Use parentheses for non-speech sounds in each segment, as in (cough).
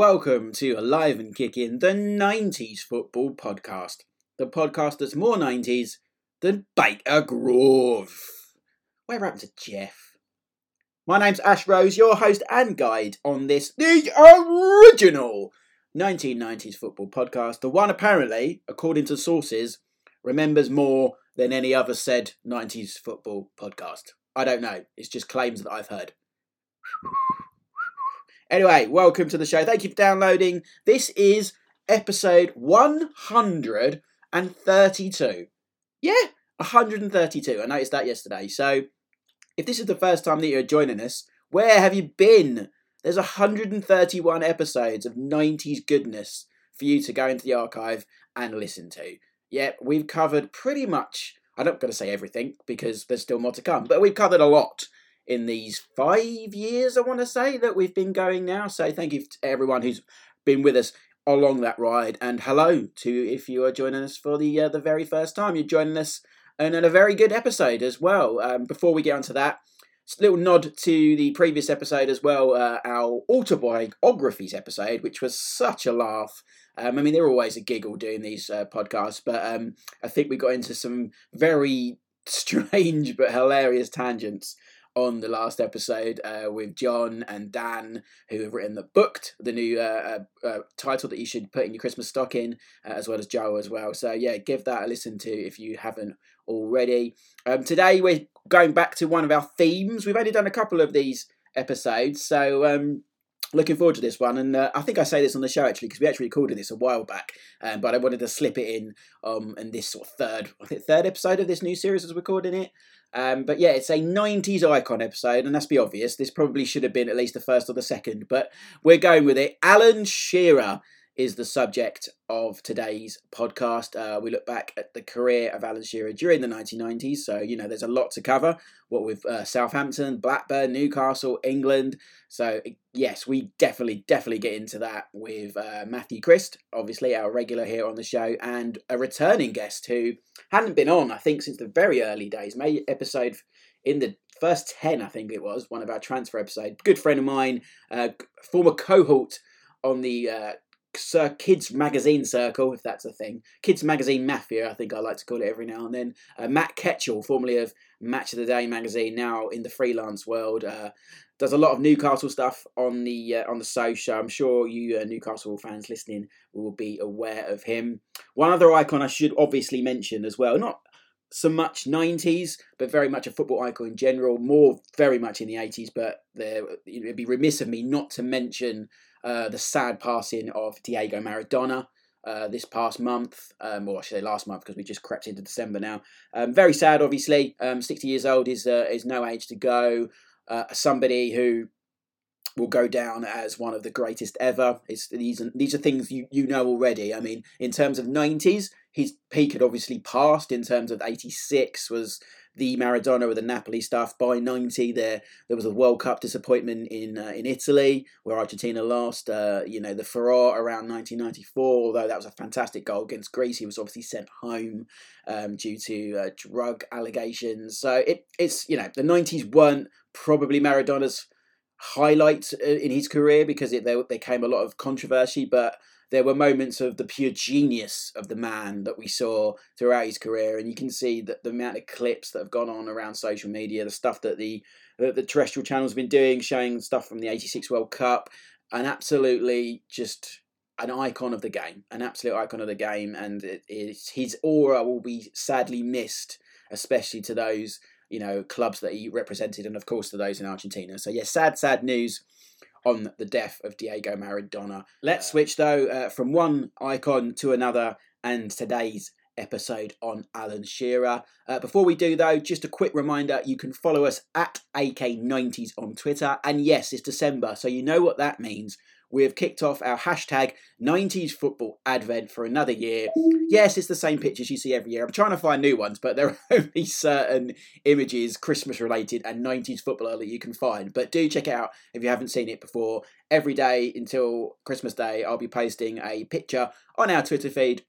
Welcome to Alive and Kicking, the 90s football podcast. The podcast that's more 90s than Byker Grove. Where happened to Jeff? My name's Ash Rose, your host and guide on this, the original 1990s football podcast. The one apparently, according to sources, remembers more than any other said 90s football podcast. I don't know. It's just claims that I've heard. Anyway, welcome to the show. Thank you for downloading. This is episode 132. Yeah, 132. I noticed that yesterday. So, if this is the first time that you're joining us, where have you been? There's 131 episodes of 90s goodness for you to go into the archive and listen to. Yeah, we've covered pretty much, I'm not going to say everything because there's still more to come, but we've covered a lot in these five years, I want to say, that we've been going now. So thank you to everyone who's been with us along that ride, and hello to if you are joining us for the uh, the very first time. You're joining us and in a very good episode as well. Um, before we get onto that, little nod to the previous episode as well, uh, our autobiographies episode, which was such a laugh. Um, I mean, they're always a giggle doing these uh, podcasts, but um, I think we got into some very (laughs) strange but hilarious tangents on the last episode uh, with John and Dan, who have written the booked the new uh, uh, uh, title that you should put in your Christmas stocking, uh, as well as Joe as well. So yeah, give that a listen to if you haven't already. Um, today we're going back to one of our themes. We've only done a couple of these episodes, so. Um, looking forward to this one, and uh, I think I say this on the show actually because we actually recorded this a while back, um, but I wanted to slip it in um in this sort of third I think third episode of this new series as we're recording it. Um, but yeah, it's a 90s icon episode, and let's be obvious, this probably should have been at least the first or the second, but we're going with it. Alan Shearer is the subject of today's podcast. Uh, we look back at the career of Alan Shearer during the 1990s. So, you know, there's a lot to cover. What with uh, Southampton, Blackburn, Newcastle, England. So, yes, we definitely, definitely get into that with uh, Matthew Christ, obviously our regular here on the show, and a returning guest who hadn't been on, I think, since the very early days. May episode in the first 10, I think it was, one of our transfer episodes. Good friend of mine, uh, former cohort on the Sir Kids Magazine Circle, if that's a thing. Kids Magazine Mafia, I think I like to call it every now and then. Uh, Matt Ketchell, formerly of Match of the Day magazine, now in the freelance world, uh, does a lot of Newcastle stuff on the uh, on the social. I'm sure you uh, Newcastle fans listening will be aware of him. One other icon I should obviously mention as well, not so much 90s, but very much a football icon in general. More very much in the 80s, but there it'd be remiss of me not to mention uh, the sad passing of Diego Maradona. Uh, this past month, um, or I should say last month, because we just crept into December now. Um, very sad, obviously. Um, 60 years old is uh, is no age to go. Uh, somebody who will go down as one of the greatest ever. It's, these are, these are things you, you know already. I mean, in terms of 90s, his peak had obviously passed. In terms of 86 was the Maradona with the Napoli stuff. By ninety, there there was a World Cup disappointment in uh, in Italy where Argentina lost. Uh, you know the furore around nineteen ninety four. Although that was a fantastic goal against Greece, he was obviously sent home um, due to uh, drug allegations. So it it's you know the nineties weren't probably Maradona's highlight uh, in his career because it there, there came a lot of controversy, but there were moments of the pure genius of the man that we saw throughout his career, and you can see that the amount of clips that have gone on around social media, the stuff that the the, the terrestrial channels have been doing, showing stuff from the '86 World Cup, and absolutely just an icon of the game, an absolute icon of the game, and it, his aura will be sadly missed, especially to those you know clubs that he represented, and of course to those in Argentina. So yeah, sad, sad news on the death of Diego Maradona. Let's switch though uh, from one icon to another and today's episode on Alan Shearer. Uh, before we do though, just a quick reminder you can follow us at AK90s on Twitter. And yes, it's December, so you know what that means we have kicked off our hashtag 90s football advent for another year. Yes, it's the same pictures you see every year. I'm trying to find new ones, but there are (laughs) only certain images, Christmas related and 90s footballer that you can find. But do check it out if you haven't seen it before. Every day until Christmas Day, I'll be posting a picture on our Twitter feed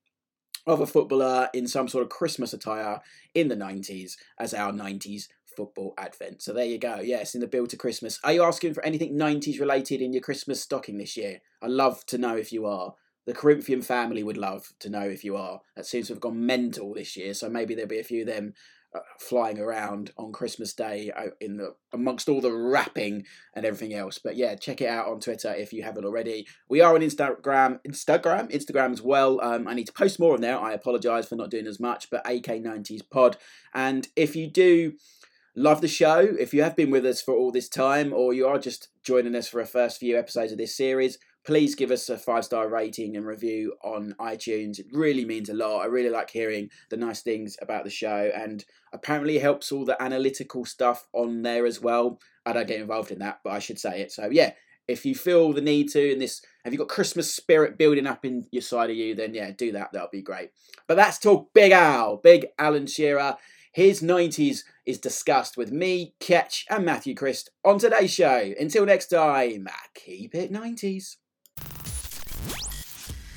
of a footballer in some sort of Christmas attire in the 90s as our 90s football advent. So there you go. Yes, in the build to Christmas. Are you asking for anything 90s related in your Christmas stocking this year? I'd love to know if you are. The Corinthian family would love to know if you are. That seems to have gone mental this year, so maybe there'll be a few of them uh, flying around on Christmas Day uh, in the amongst all the wrapping and everything else. But yeah, check it out on Twitter if you haven't already. We are on Instagram, Instagram, Instagram as well. Um, I need to post more on there. I apologise for not doing as much, but AK90s Pod. And if you do love the show, if you have been with us for all this time, or you are just joining us for a first few episodes of this series, please give us a five star rating and review on iTunes. It really means a lot. I really like hearing the nice things about the show, and apparently helps all the analytical stuff on there as well. I don't get involved in that, but I should say it. So yeah, if you feel the need to, and this, have you got Christmas spirit building up in your side of you, then yeah, do that. That'll be great. But that's talk Big Al, Big Alan Shearer. His 90s is discussed with me, Ketch, and Matthew Christ on today's show. Until next time, keep it 90s.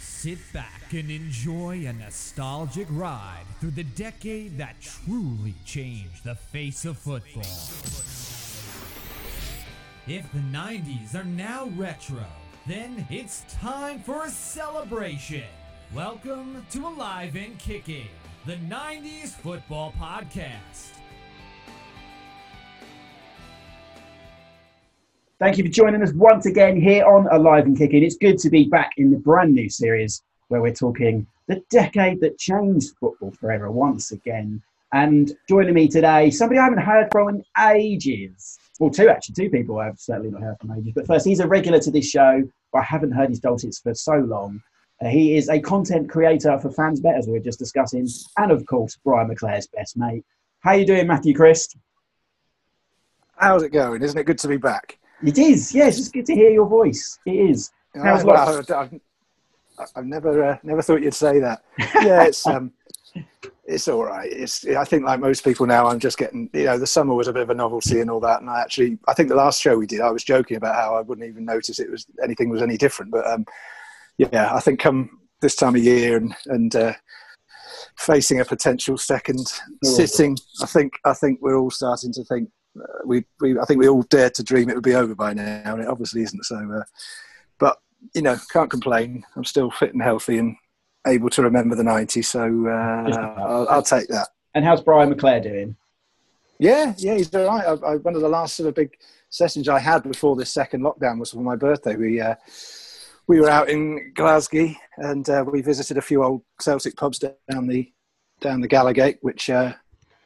Sit back and enjoy a nostalgic ride through the decade that truly changed the face of football. If the 90s are now retro, then it's time for a celebration. Welcome to Alive and Kicking, the 90s Football Podcast. Thank you for joining us once again here on Alive and Kicking. It's good to be back in the brand new series where we're talking the decade that changed football forever once again. And joining me today, somebody I haven't heard from in ages. Well, two actually, two people I've certainly not heard from ages. But first, he's a regular to this show, but I haven't heard his dulcets for so long. Uh, he is a content creator for Fansbet, as we were just discussing, and of course, Brian McClair's best mate. How you doing, Matthew Christ? How's it going? Isn't it good to be back? It is. Yes, it's just good to hear your voice. It is. How's well, I've, I've never uh, never thought you'd say that. Yeah, it's (laughs) um, it's all right. It's I think like most people now, I'm just getting you know the summer was a bit of a novelty and all that, and I actually I think the last show we did, I was joking about how I wouldn't even notice it was anything was any different, but um, yeah, I think come this time of year and and uh, facing a potential second oh. sitting, I think I think we're all starting to think we, we I think we all dared to dream it would be over by now, and it obviously isn't. So, uh, but you know, can't complain. I'm still fit and healthy and able to remember the '90s, so uh, I'll, I'll, take that. And how's Brian McClair doing? Yeah, yeah, he's all right. I, I, one of the last sort of big sessions I had before this second lockdown was for my birthday. We uh, we were out in Glasgow and uh, we visited a few old Celtic pubs down the down the Gallowgate, which uh,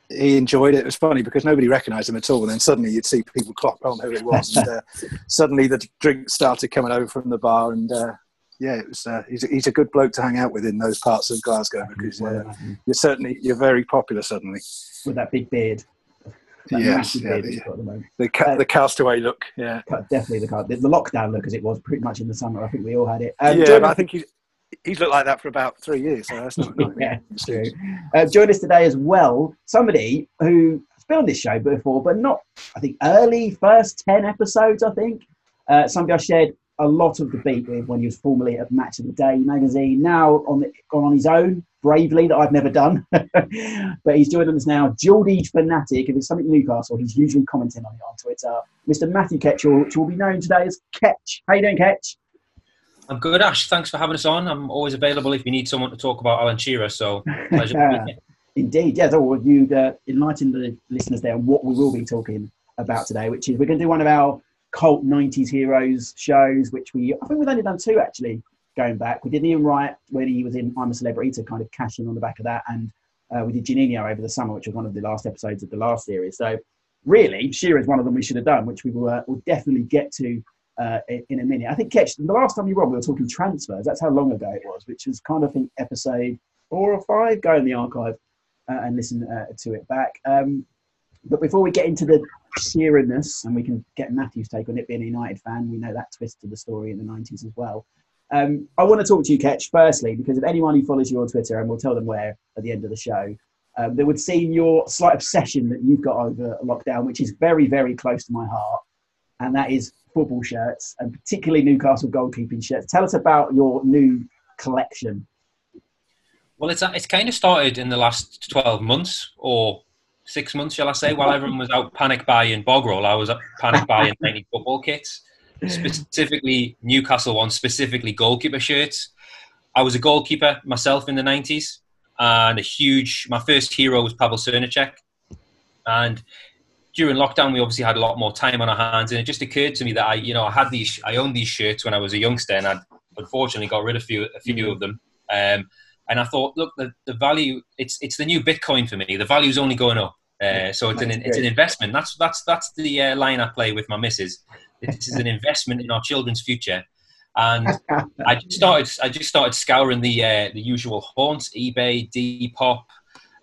he enjoyed it. It was funny because nobody recognised him at all, and then suddenly you'd see people clock on who it was, and uh, (laughs) suddenly the drinks started coming over from the bar, and uh, yeah, it was. Uh, he's, a, he's a good bloke to hang out with in those parts of Glasgow because uh, you're certainly you're very popular suddenly with that big beard. That yes, yeah, the, the, ca- the, castaway look, yeah, definitely the, the, the lockdown look as it was pretty much in the summer. I think we all had it. Um, yeah, I think he's he's looked like that for about three years. So that's not, (laughs) yeah, true. Uh, join us today as well, somebody who has been on this show before, but not, I think, early first 10 episodes, I think. Uh, somebody I shared a lot of the beat with when he was formerly at Match of the Day magazine, now on the, gone on his own, bravely, that I've never done. (laughs) but he's joining us now, Geordie Fanatic. If it's something Newcastle, he's usually commenting on it on Twitter. Mr. Matthew Ketchell, which will be known today as Ketch. How you doing, Ketch? I'm good, Ash. Thanks for having us on. I'm always available if you need someone to talk about Alan Shearer. So, pleasure. (laughs) Indeed, yeah. So you'd uh, enlighten the listeners there on what we will be talking about today, which is we're going to do one of our cult '90s heroes shows, which we I think we've only done two actually going back. We did Ian Wright when he was in I'm a Celebrity to kind of cash in on the back of that, and uh, we did Juninho over the summer, which was one of the last episodes of the last series. So really, Shearer is one of them we should have done, which we will, uh, will definitely get to uh, in a minute. I think Ketch, the last time you were on, we were talking transfers. That's how long ago it was, which was kind of I think episode four or five. Go in the archive uh, and listen uh, to it back. Um, but before we get into the serious and we can get Matthew's take on it being a United fan, we know that twist to the story in the 90s as well. Um, I want to talk to you, Ketch, firstly, because if anyone who follows you on Twitter, and we'll tell them where at the end of the show, um, they would see your slight obsession that you've got over lockdown, which is very, very close to my heart. And that is football shirts and particularly Newcastle goalkeeping shirts. Tell us about your new collection. Well, it's it's kind of started in the last twelve months or six months, shall I say, while everyone was out panic buying bog roll, I was a panic buying (laughs) 90 football kits, specifically Newcastle ones, specifically goalkeeper shirts. I was a goalkeeper myself in the 90s, and a huge. My first hero was Pavel Srnicek, and during lockdown we obviously had a lot more time on our hands, and it just occurred to me that I, you know, I had these, I owned these shirts when I was a youngster, and I unfortunately got rid of a few, a few of them. Um, and I thought, look, the, the value, it's it's the new Bitcoin for me. The value is only going up. Uh, so it's an it's an investment. That's that's that's the uh, line I play with my missus. This is an (laughs) investment in our children's future. And (laughs) I just started I just started scouring the uh, the usual haunts: eBay, Depop,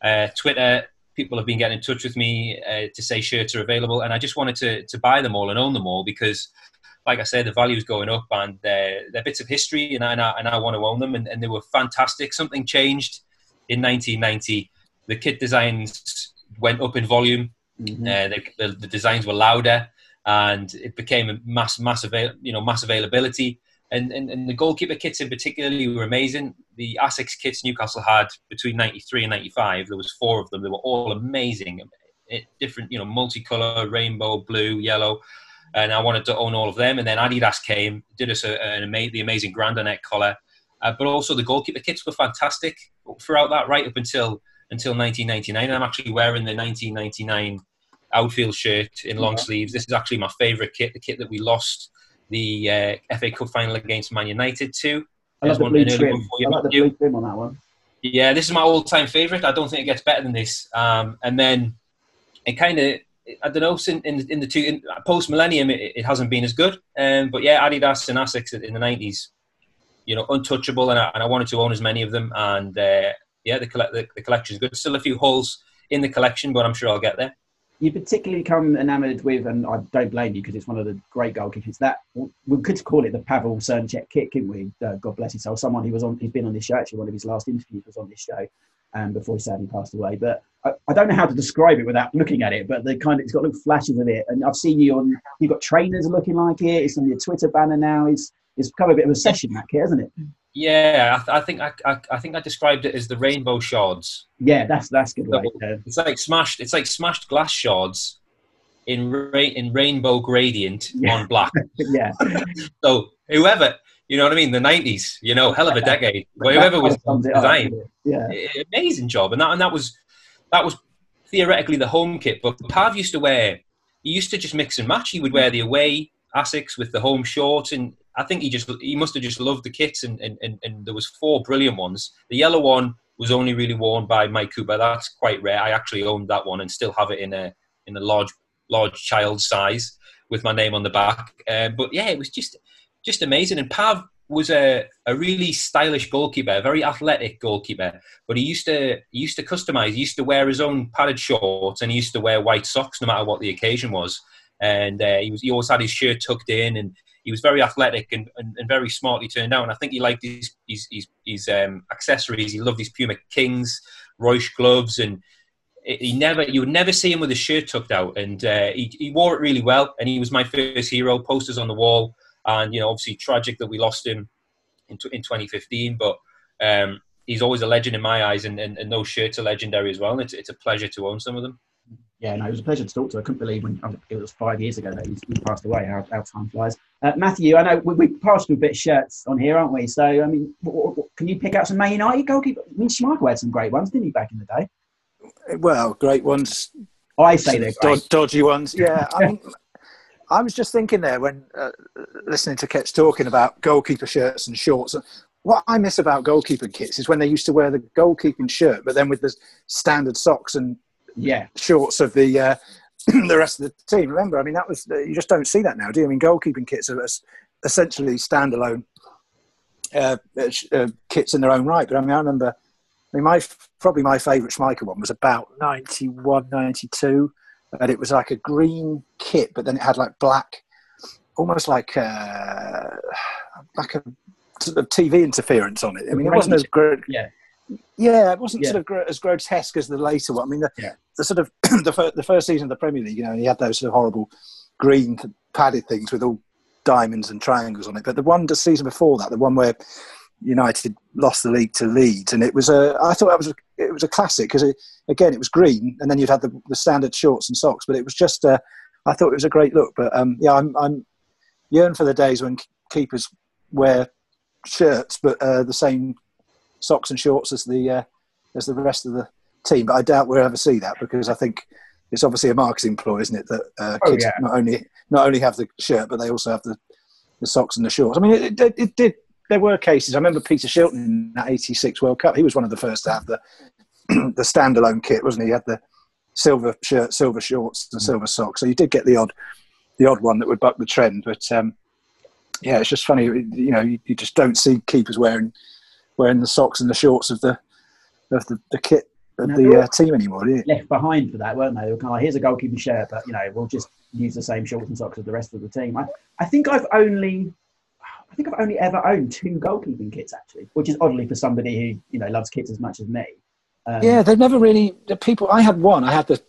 uh, Twitter. People have been getting in touch with me uh, to say shirts are available, and I just wanted to to buy them all and own them all because like I said, the value is going up and they're, they're bits of history and I, and I, and I want to own them. And, and, they were fantastic. Something changed in 1990. The kit designs went up in volume. Mm-hmm. Uh, the, the, the, designs were louder and it became a mass, mass, avail, you know, mass availability. And, and, and the goalkeeper kits in particularly were amazing. The Asics kits Newcastle had between 93 and 95, there was four of them. They were all amazing. It, different, you know, multicolour, rainbow, blue, yellow and I wanted to own all of them. And then Adidas came, did us a, an ama- the amazing Grandonet collar, uh, but also the goalkeeper kits were fantastic throughout that, right up until until 1999. I'm actually wearing the 1999 outfield shirt in long sleeves. This is actually my favourite kit, the kit that we lost the uh, FA Cup final against Man United too. I love the blue trim. I like the blue trim on that one. Yeah, this is my all-time favourite. I don't think it gets better than this. Um, and then it kind of I don't know. In, in, in the two in, post millennium, it, it, hasn't been as good. Um, but yeah, Adidas and Asics in the nineties, you know, untouchable, and I, and I wanted to own as many of them. And uh, yeah, the, the, the collection is good. Still a few holes in the collection, but I'm sure I'll get there. You particularly become enamoured with, and I don't blame you because it's one of the great goal kits. That we could call it the Pavel Srnicek kit, couldn't we? Uh, God bless his soul. Someone who was on, he's been on this show. Actually, one of his last interviews was on this show um, before he sadly passed away. But I, I, don't know how to describe it without looking at it. But the kind of it's got little flashes of it, and I've seen you on. You've got trainers looking like it. It's on your Twitter banner now. It's it's become a bit of a session that kit, hasn't it? Yeah, I, I think I, I, I, think I described it as the rainbow shards. Yeah, that's that's good. So, right It's like smashed. It's like smashed glass shards in ra- in rainbow gradient yeah. on black. (laughs) yeah. so whoever you know what I mean? The nineties, you know, hell of a decade. Whoever was designed, yeah, amazing job. And that and that was that was theoretically the home kit. But Pav used to wear, he used to just mix and match. He would wear the away Asics with the home shorts, and I think he just he must have just loved the kits. And and, and, and there was four brilliant ones. The yellow one was only really worn by Mike Hooper. That's quite rare. I actually owned that one and still have it in a in a large large child size with my name on the back. Uh, but yeah, it was just just amazing. And Pav was a, a really stylish goalkeeper, a very athletic goalkeeper. But he used to he used to customize. He used to wear his own padded shorts, and he used to wear white socks no matter what the occasion was. And uh, he was he always had his shirt tucked in, and he was very athletic and, and, and very smartly turned out. And I think he liked his his his, his um, accessories. He loved his Puma Kings, Reusch gloves, and he never you would never see him with his shirt tucked out. And uh, he, he wore it really well. And he was my first hero. Posters on the wall and you know obviously tragic that we lost him in, in 2015 but um, he's always a legend in my eyes and, and, and those shirts are legendary as well and it's, it's a pleasure to own some of them yeah, no, it was a pleasure to talk to. I couldn't believe when it was five years ago that he, passed away. How, how time flies. Uh, Matthew, I know we, we passed a bit of shirts on here, aren't we? So, I mean, what, what, can you pick out some Man United goalkeeper? I mean, Schmeichel had some great ones, didn't he, back in the day? Well, great ones. I say they're great. dodgy ones. Yeah, I mean, I was just thinking there when uh, listening to Ketch talking about goalkeeper shirts and shorts. What I miss about goalkeeping kits is when they used to wear the goalkeeping shirt, but then with the standard socks and yeah shorts of the uh, (clears throat) the rest of the team. Remember, I mean, that was you just don't see that now, do you? I mean, goalkeeping kits are essentially standalone uh, uh, kits in their own right. But I mean, I remember. I mean, my probably my favourite Schmeichel one was about 91, 92 and it was like a green kit, but then it had like black, almost like uh, like a sort of TV interference on it. I mean, it wasn't as great. Yeah. Yeah, it wasn't yeah. sort of as grotesque as the later one. I mean, the, yeah. The sort of (clears throat) the, fir- the first season of the Premier League, you know, and he had those sort of horrible green padded things with all diamonds and triangles on it. But the one the season before that, the one where United lost the league to Leeds, and it was a. I thought that was a, it was a classic because again it was green, and then you'd had the, the standard shorts and socks, but it was just. A, I thought it was a great look, but um, yeah, I'm, I'm yearn for the days when keepers wear shirts, but uh, the same socks and shorts as the uh, as the rest of the team. But I doubt we'll ever see that because I think it's obviously a marketing ploy, isn't it? That uh, Oh, kids yeah. not only not only have the shirt, but they also have the, the socks and the shorts. I mean, it, it, it did. There were cases. I remember Peter Shilton in that '86 World Cup. He was one of the first to have the (clears throat) the standalone kit, wasn't he? He had the silver shirt, silver shorts, and silver socks. So you did get the odd the odd one that would buck the trend. But um, yeah, it's just funny. You know, you, you just don't see keepers wearing wearing the socks and the shorts of the of the, the kit No, the uh, team anymore. You? left behind for that, weren't they? They were kind of like, here's a goalkeeper shirt, but you know, we'll just use the same shorts and socks as the rest of the team. I, I think I've only, I think I've only ever owned two goalkeeping kits actually, which is oddly for somebody who you know loves kits as much as me. Um, Yeah, they've never really. The people I had one. I had the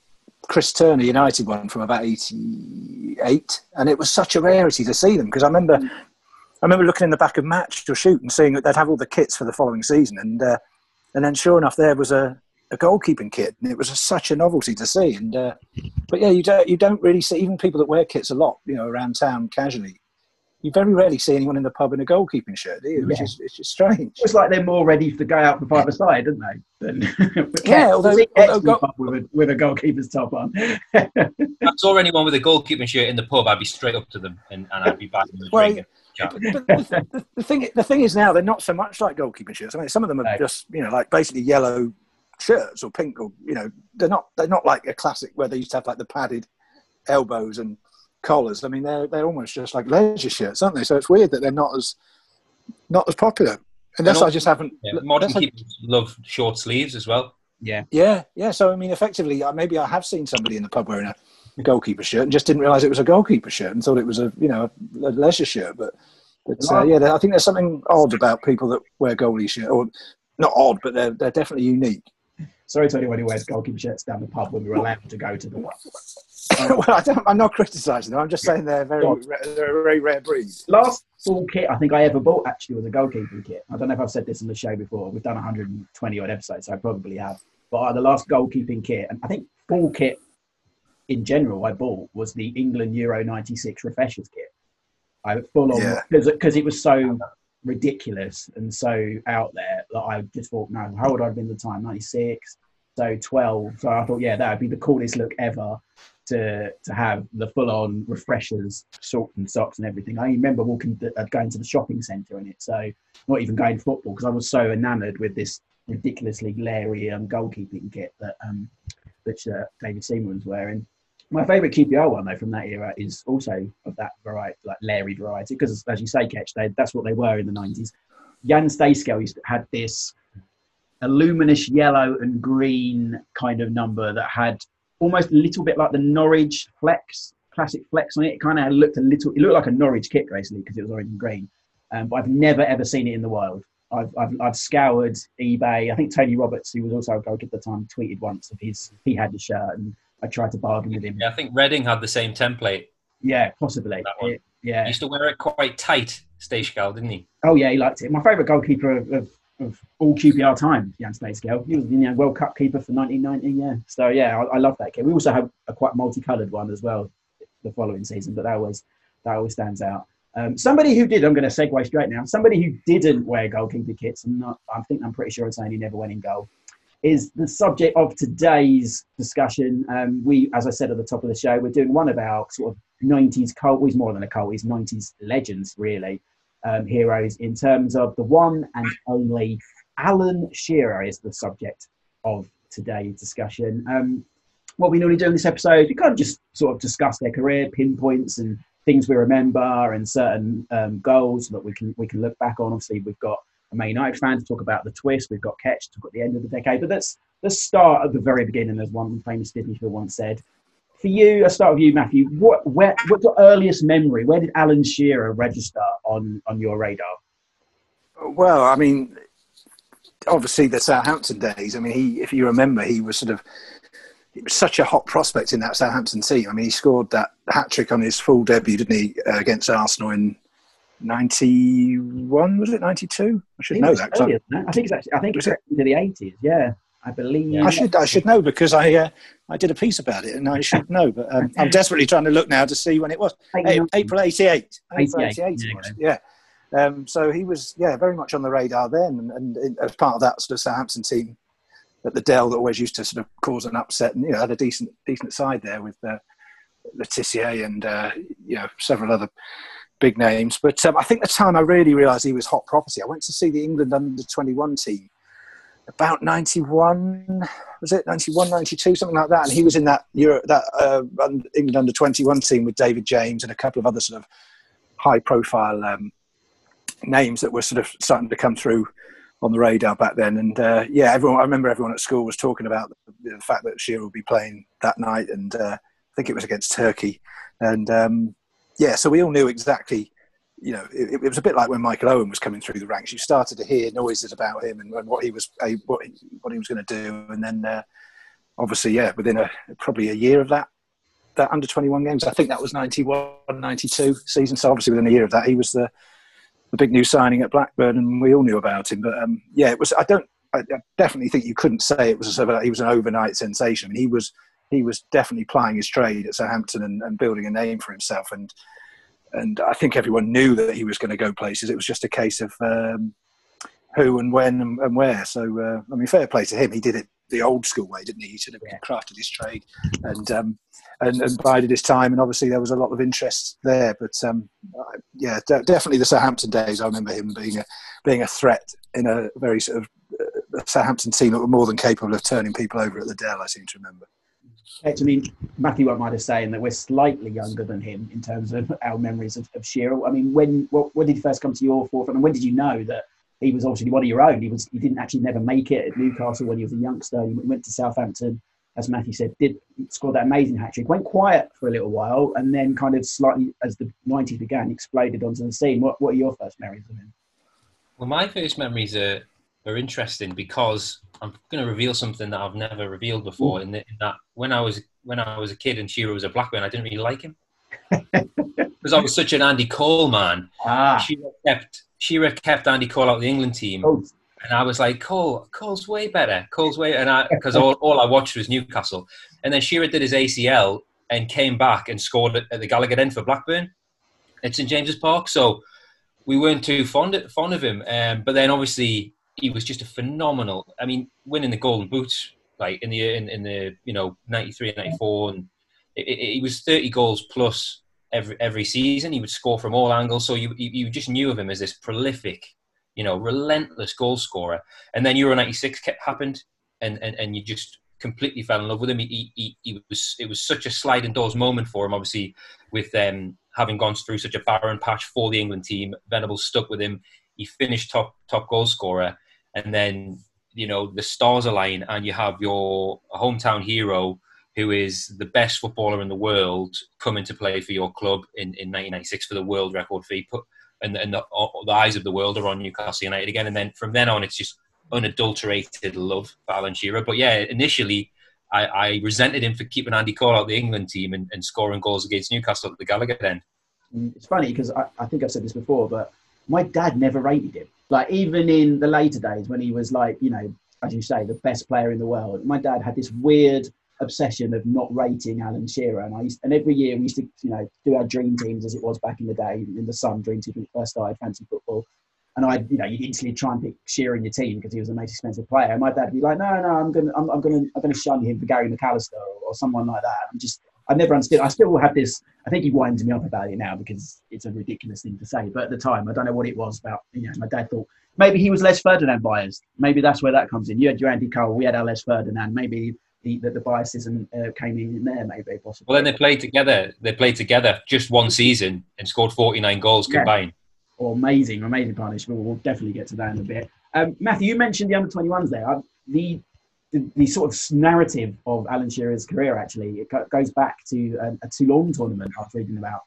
Chris Turner United one from about '88, and it was such a rarity to see them because I remember, I remember looking in the back of Match or Shoot and seeing that they'd have all the kits for the following season, and uh, and then sure enough, there was a, a goalkeeping kit, and it was such a novelty to see. And uh, but yeah, you don't you don't really see even people that wear kits a lot, you know, around town casually. You very rarely see anyone in the pub in a goalkeeping shirt, do you? Which is it's just strange. It's like they're more ready to go out for five aside, aren't they? Than, (laughs) (laughs) Yeah, although- although go- pub with, a, with a goalkeeper's top on. If I saw anyone with a goalkeeping shirt in the pub, I'd be straight up to them and, and I'd be buying them a Well, drink. and chatting. but the, the, the thing the thing is now they're not so much like goalkeeping shirts. I mean, some of them are No. just you know like basically yellow shirts or pink or you know they're not they're not like a classic where they used to have like the padded elbows and collars. I mean, they're they're almost just like leisure shirts, aren't they? So it's weird that they're not as not as popular. Unless I just haven't. Yeah, modern unless I- love short sleeves as well. yeah, yeah, yeah. So I mean, effectively, maybe I have seen somebody in the pub wearing a goalkeeper shirt and just didn't realise it was a goalkeeper shirt and thought it was a you know a leisure shirt. But but uh, yeah, I think there's something odd about people that wear goalie shirt, or not odd, but they're they're definitely unique. Sorry to anyone who wears goalkeeper shirts down the pub when we were allowed to go to the one. (laughs) well, I don't, I'm not criticising them. I'm just saying they're very they're a very rare breed. Last full kit I think I ever bought actually was a goalkeeping kit. I don't know if I've said this on the show before. We've done 120 odd episodes, so I probably have. But uh, the last goalkeeping kit, and I think full kit in general I bought was the England Euro 96 refreshers kit. I full on Yeah. because it was so ridiculous and so out there that I just thought, no, how old I'd been at the time? 96, so 12. So I thought, yeah, that would be the coolest look ever to to have the full on refreshers, salt and socks and everything. I remember walking, uh, going to the shopping centre in it. So not even going football because I was so enamoured with this ridiculously glary um, goalkeeping kit that um, that uh, David Seaman was wearing. My favourite QPR one though from that era is also of that variety, like Larry variety, because as you say, Ketch, they, that's what they were in the nineties. Jan to, had this a luminous yellow and green kind of number that had almost a little bit like the Norwich flex, classic flex on it. It kind of looked a little, it looked like a Norwich kit basically because it was orange and green. Um, but I've never ever seen it in the wild. I've, I've, I've scoured eBay. I think Tony Roberts, who was also a goalkeeper at the time, tweeted once of his, he had the shirt and I tried to bargain with him. Yeah, I think Reading had the same template. Yeah, possibly. It- yeah. He used to wear it quite tight, Stejskal, didn't he? Oh yeah, he liked it. My favourite goalkeeper of, of, of all QPR time, Jan Stejskal. He was you know World Cup keeper for 1990. Yeah, so yeah, I, I love that kit. We also have a quite multicoloured one as well the following season, but that always that always stands out. Um, somebody who did, I'm going to segue straight now. Somebody who didn't wear goalkeeper kits, and not, I think I'm pretty sure it's only never went in goal, is the subject of today's discussion. Um, we, as I said at the top of the show, we're doing one of our sort of 90s cult. He's more than a cult. He's 90s legends, really um, heroes in terms of the one and only Alan Shearer is the subject of today's discussion. Um, what we normally do in this episode, we kind of just sort of discuss their career, pinpoints, and things we remember, and certain um, goals that we can we can look back on. Obviously, we've got Man United to talk about the twist. We've got Ketch talk at the end of the decade, but let's let's start at the very beginning, as one famous Disney film once said. For you, I'll start with you, Matthew. What, where, what's your earliest memory? Where did Alan Shearer register on, on your radar? Well, I mean, obviously the Southampton days. I mean, he, if you remember, he was sort of was such a hot prospect in that Southampton team. I mean, he scored that hat trick on his full debut, didn't he, uh, against Arsenal in 91 was it 92 i should I know it's that earlier than that. I think it's actually. I think it's Was it? into the eighties. Yeah, I believe. I should I should know because I uh, I did a piece about it and I should know, but um, I'm desperately trying to look now to see when it was. A- April '88. April 88, '88. yeah, Yeah. Um, so he was yeah very much on the radar then, and, and as part of that sort of Southampton team at the Dell that always used to sort of cause an upset, and you know had a decent decent side there with uh, Le Tissier and uh, you know several other big names. But um, I think the time I really realised he was hot property, I went to see the England under 21 team about 91 was it? 91 92 something like that. And he was in that Euro, that uh, England under 21 team with David James and a couple of other sort of high profile um, names that were sort of starting to come through on the radar back then. And uh, yeah everyone I remember everyone at school was talking about the, the fact that Shearer would be playing that night. And uh, I think it was against Turkey. And um, yeah so we all knew exactly you know, it, it was a bit like when Michael Owen was coming through the ranks. You started to hear noises about him and, and what he was what he, what he was going to do, and then uh, obviously, yeah, within a probably a year of that that under twenty one games, I think that was 91, 92 season. So obviously, within a year of that, he was the the big new signing at Blackburn, and we all knew about him. But um, yeah, it was. I don't. I, I definitely think you couldn't say it was a he was an overnight sensation. I mean, he was he was definitely plying his trade at Southampton and, and building a name for himself and and I think everyone knew that he was going to go places. It was just a case of um, who and when and, and where. So, uh, I mean, fair play to him. He did it the old school way, didn't he? He sort of crafted his trade and, um, and and bided his time. And obviously, there was a lot of interest there. But um, yeah, de- definitely the Southampton days. I remember him being a being a threat in a very sort of uh, Southampton team that were more than capable of turning people over at the Dell. I seem to remember. I mean, Matthew won't mind us saying that we're slightly younger than him in terms of our memories of, of Shearer. I mean, when what, when did he first come to your forefront, and when did you know that he was obviously one of your own? He was he didn't actually never make it at Newcastle when he was a youngster. He went to Southampton, as Matthew said, did score that amazing hat trick. Went quiet for a little while, and then kind of slightly as the nineties began, exploded onto the scene. What what are your first memories of him? Well, my first memories are, are interesting because I'm going to reveal something that I've never revealed before. In, the, in that, when I was when I was a kid and Shearer was a Blackburn, I didn't really like him (laughs) because I was such an Andy Cole man. Ah, Shearer kept Shearer kept Andy Cole out of the England team, oh, and I was like, Cole, Cole's way better. Cole's way, and I (laughs) because all, all I watched was Newcastle, and then Shearer did his ACL and came back and scored at, at the Gallowgate end for Blackburn at St James's Park. So we weren't too fond of, fond of him, um, but then obviously he was just a phenomenal. I mean, winning the Golden Boot like in the in, in the you know 93 and 94 and he was 30 goals plus every every season. He would score from all angles. So you you just knew of him as this prolific you know relentless goal scorer. And then euro 96 kept, happened and, and and you just completely fell in love with him. He, he, he was it was such a sliding doors moment for him obviously with um having gone through such a barren patch for the england team venables stuck with him. He finished top top goal scorer and then you know the stars align and you have your hometown hero who is the best footballer in the world coming to play for your club in, in 1996 for the world record fee put and, and the, the eyes of the world are on Newcastle United again. And then from then on it's just unadulterated love for Alan Shearer. But yeah initially I, I resented him for keeping Andy Cole out the England team and, and scoring goals against Newcastle at the Gallowgate end mm, it's funny because I, I think I've said this before, but my dad never rated him. Like even in the later days when he was like, you know, as you say, the best player in the world, my dad had this weird obsession of not rating Alan Shearer, and I used, and every year we used to, you know, do our dream teams as it was back in the day in the Sun dream team first started fancy football. And I, you know, you'd instantly try and pick Shearer in your team because he was the most expensive player. And my dad would be like, no, no, I'm gonna, I'm, I'm gonna, I'm gonna shun him for Gary McAllister or, or someone like that. I'm just, I never understood. I still have this. I think he winds me up about it now because it's a ridiculous thing to say. But at the time, I don't know what it was about. You know, my dad thought maybe he was Les Ferdinand biased. Maybe that's where that comes in. You had your Andy Cole, we had our Les Ferdinand. Maybe the the, the biasism uh, came in there. Maybe possibly. well then they played together they played together just one season and scored 49 goals Yeah. combined or amazing, amazing partnership. We'll, we'll definitely get to that in a bit. Um, Matthew, you mentioned the under 21s there. I, the, the the sort of narrative of Alan Shearer's career actually it go- goes back to a, a Toulon tournament I was reading about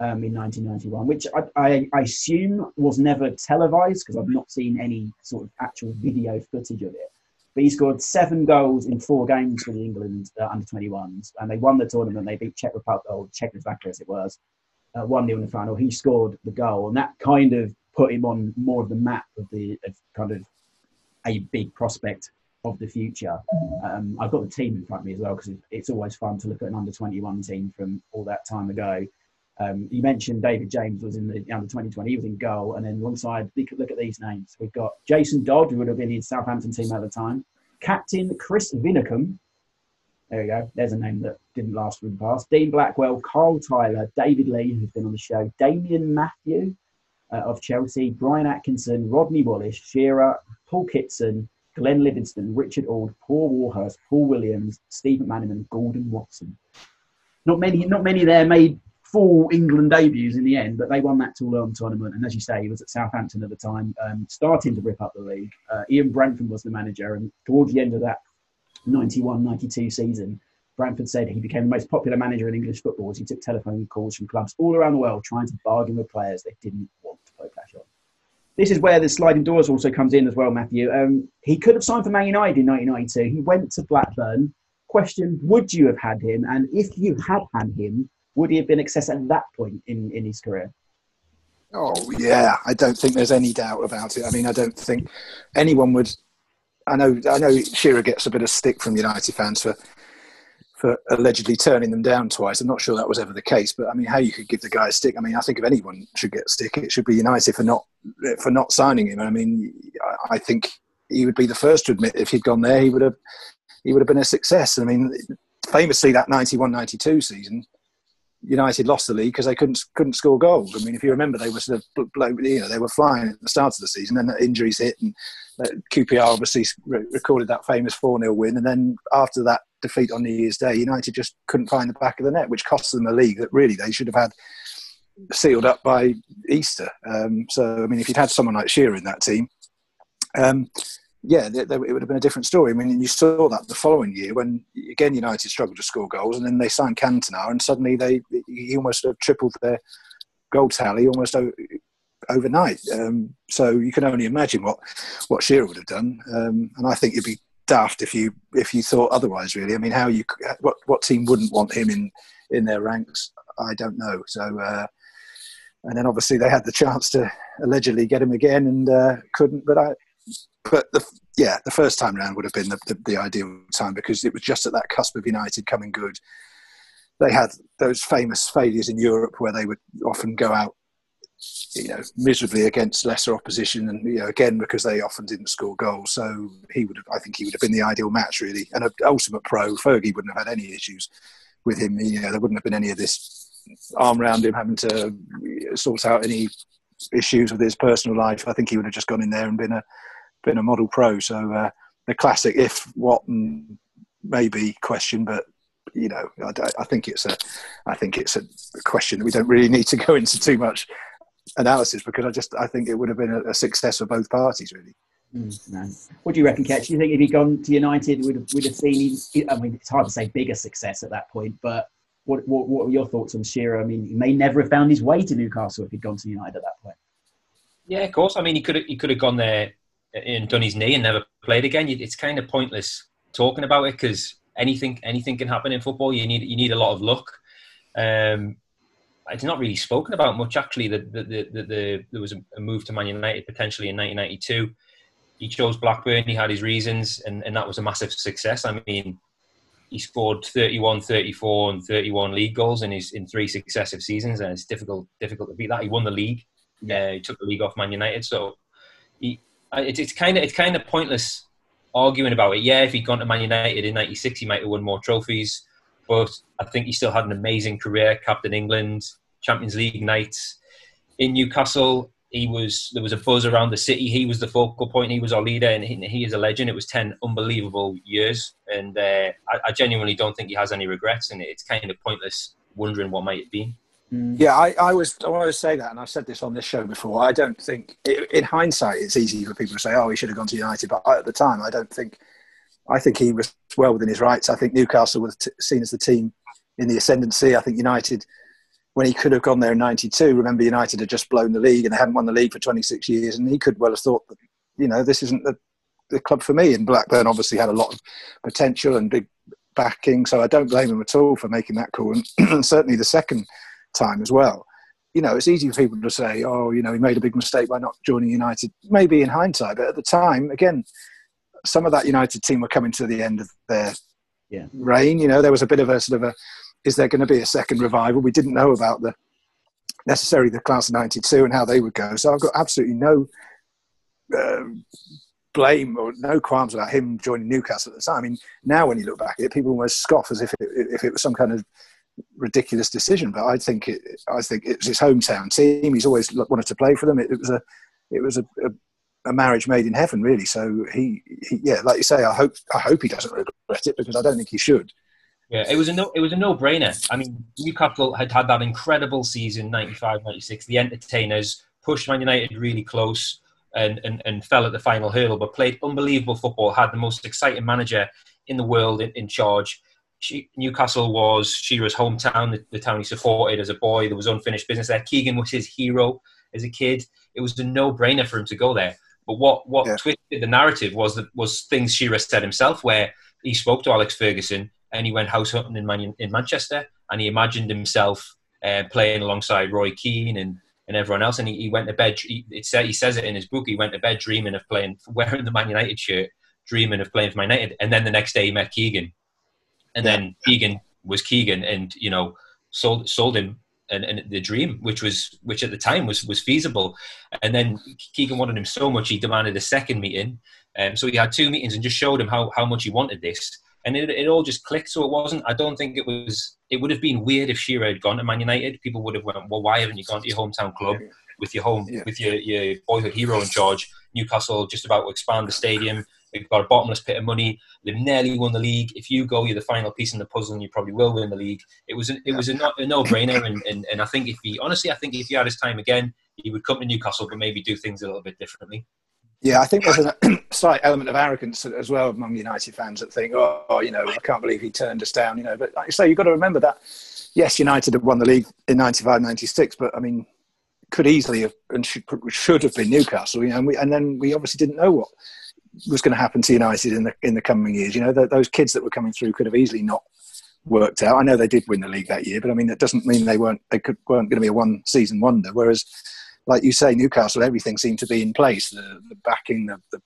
um, in 1991, which I, I, I assume was never televised because I've not seen any sort of actual video footage of it. But he scored seven goals in four games for the England uh, under 21s, and they won the tournament. They beat Czech Republic, or Czechoslovakia as it was, uh, 1 0 in the final. He scored the goal, and that kind of put him on more of the map of the of kind of a big prospect of the future. Um, I've got the team in front of me as well because it's always fun to look at an under 21 team from all that time ago. Um, you mentioned David James was in the under 2020, he was in goal, and then alongside, look at these names. We've got Jason Dodd, who would have been in Southampton team at the time, Captain Chris Vinnicombe. There we go. There's a name that didn't last from the past. Dean Blackwell, Carl Tiler, David Lee, who's been on the show, Damien Matthew uh, of Chelsea, Brian Atkinson, Rodney Wallace, Shearer, Paul Kitson, Glenn Livingston, Richard Auld, Paul Warhurst, Paul Williams, Steve McManaman, and Gordon Watson. Not many, not many there made full England debuts in the end, but they won that Toulon tournament. And as you say, he was at Southampton at the time, um, starting to rip up the league. Uh, Ian Branfoot was the manager, and towards the end of that 91 92 season, Branfoot said he became the most popular manager in English football as he took telephone calls from clubs all around the world trying to bargain with players they didn't want to play Clash on. This is where the sliding doors also comes in as well, Matthew. Um, he could have signed for Man United in 1992. He went to Blackburn. Question: Would you have had him? And if you had had him, would he have been excess at that point in, in his career? Oh yeah, I don't think there's any doubt about it. I mean, I don't think anyone would. I know, I know. Shearer gets a bit of stick from United fans for for allegedly turning them down twice. I'm not sure that was ever the case, but I mean, how you could give the guy a stick? I mean, I think if anyone should get a stick, it should be United for not for not signing him. I mean, I think he would be the first to admit if he'd gone there, he would have he would have been a success. I mean, famously that 91-92 season, United lost the league because they couldn't couldn't score goals. I mean, if you remember, they were sort of you know they were flying at the start of the season, and injuries hit, and uh, QPR obviously recorded that famous four 0 win, and then after that defeat on New Year's Day, United just couldn't find the back of the net, which cost them a league that really they should have had sealed up by Easter. Um, so, I mean, if you'd had someone like Shearer in that team, um, yeah, they, they, it would have been a different story. I mean, you saw that the following year when again United struggled to score goals, and then they signed Cantona, and suddenly they he almost tripled their goal tally almost overnight. Um, so you can only imagine what what Shearer would have done, um, and I think you'd be daft if you if you thought otherwise. Really, I mean, how you what what team wouldn't want him in in their ranks? I don't know. So. Uh, and then obviously they had the chance to allegedly get him again and uh, couldn't. But I, but the, yeah, the first time round would have been the, the, the, ideal time because it was just at that cusp of United coming good. They had those famous failures in Europe where they would often go out, you know, miserably against lesser opposition, and you know, again because they often didn't score goals. So he would have, I think, he would have been the ideal match really, and an ultimate pro. Fergie wouldn't have had any issues with him. You know, there wouldn't have been any of this arm around him having to sort out any issues with his personal life. I think he would have just gone in there and been a been a model pro. So uh, the classic if, what, and maybe question, but you know, I, I, think it's a, I think it's a question that we don't really need to go into too much analysis because I just I think it would have been a, a success for both parties really. Mm, no. What do you reckon, Ketch? Do you think if he'd gone to United, we'd have, we'd have seen? I mean, it's hard to say bigger success at that point, but what, what, what were your thoughts on Shearer? I mean, he may never have found his way to Newcastle if he'd gone to United at that point. Yeah, of course. I mean, he could have, he could have gone there and done his knee and never played again. It's kind of pointless talking about it because anything anything can happen in football. You need you need a lot of luck. Um, it's not really spoken about much actually. The, the, the, the, there was a move to Man United potentially in 1992. He chose Blackburn. He had his reasons, and, and that was a massive success. I mean, he scored 31, 34, and 31 league goals in his in three successive seasons, and it's difficult difficult to beat that. He won the league. Yeah, uh, he took the league off Man United, so he it's, it's kind of it's kind of pointless arguing about it. Yeah, if he'd gone to Man United in '96, he might have won more trophies. But I think he still had an amazing career, captain England, Champions League nights in Newcastle. He was there was a buzz around the city. He was the focal point. He was our leader, and he, he is a legend. It was ten unbelievable years, and uh, I, I genuinely don't think he has any regrets. And it's kind of pointless wondering what might have been. Mm. Yeah, I, I was I always say that, and I've said this on this show before. I don't think, in hindsight, it's easy for people to say, "Oh, he should have gone to United," but at the time, I don't think. I think he was well within his rights. I think Newcastle was t- seen as the team in the ascendancy. I think United, when he could have gone there in '92, remember United had just blown the league and they hadn't won the league for 26 years, and he could well have thought, that, you know, this isn't the, the club for me. And Blackburn obviously had a lot of potential and big backing, so I don't blame him at all for making that call. (clears throat) And certainly the second time as well. you know, it's easy for people to say, oh, you know, he made a big mistake by not joining United. Maybe in hindsight, but at the time, again, some of that United team were coming to the end of their Yeah. reign. You know, there was a bit of a sort of a, is there going to be a second revival? We didn't know about the necessarily the class of '92 and how they would go. So I've got absolutely no um blame or no qualms about him joining Newcastle at the time. I mean, now when you look back at it, people almost scoff as if it, if it was some kind of ridiculous decision. But I think it, I think it was his hometown team. He's always wanted to play for them. It, it was a, it was a, a, a marriage made in heaven, really. So he, he, yeah, like you say, I hope, I hope he doesn't regret it because I don't think he should. Yeah, it was a no. It was a no-brainer. I mean, Newcastle had had that incredible season, 95-96. The entertainers pushed Man United really close and, and, and fell at the final hurdle, but played unbelievable football. Had the most exciting manager in the world in, in charge. She, Newcastle was Shearer's hometown, the, the town he supported as a boy. There was unfinished business there. Keegan was his hero as a kid. It was a no-brainer for him to go there. But what what Yeah. twisted the narrative was that was things Shearer said himself, where he spoke to Alex Ferguson and he went house hunting in, Man- in Manchester and he imagined himself uh, playing alongside Roy Keane and, and everyone else. And he, he went to bed. He, said, he says it in his book. He went to bed dreaming of playing, (laughs) wearing the Man United shirt, dreaming of playing for Man United. And then the next day he met Keegan, and then Keegan was Keegan, and you know sold sold him. And, and the dream, which was, which at the time was was feasible, and then Keegan wanted him so much he demanded a second meeting. Um, so he had two meetings and just showed him how, how much he wanted this and it, it all just clicked. So it wasn't. I don't think it was. It would have been weird if Shearer had gone to Man United. People would have went, "Well, why haven't you gone to your hometown club with your home Yeah. with your, your boyhood hero in charge?" Newcastle just about to expand the stadium. They've got a bottomless pit of money. They've nearly won the league. If you go, you're the final piece in the puzzle, and you probably will win the league. It was a, it was a, no, a no-brainer, and, and and I think if he honestly, I think if he had his time again, he would come to Newcastle, but maybe do things a little bit differently. Yeah, I think there's a (clears throat) slight element of arrogance as well among United fans that think, oh, you know, I can't believe he turned us down, you know. But like you say, you've got to remember that, yes, United had won the league in 95 96, but I mean, could easily have and should, should have been Newcastle, you know, and, we, and then we obviously didn't know what was going to happen to United in the, in the coming years. You know, th those kids that were coming through could have easily not worked out. I know they did win the league that year, but I mean, that doesn't mean they weren't, they could, weren't going to be a one season wonder. Whereas, like you say, Newcastle, everything seemed to be in place the, the backing, the, the,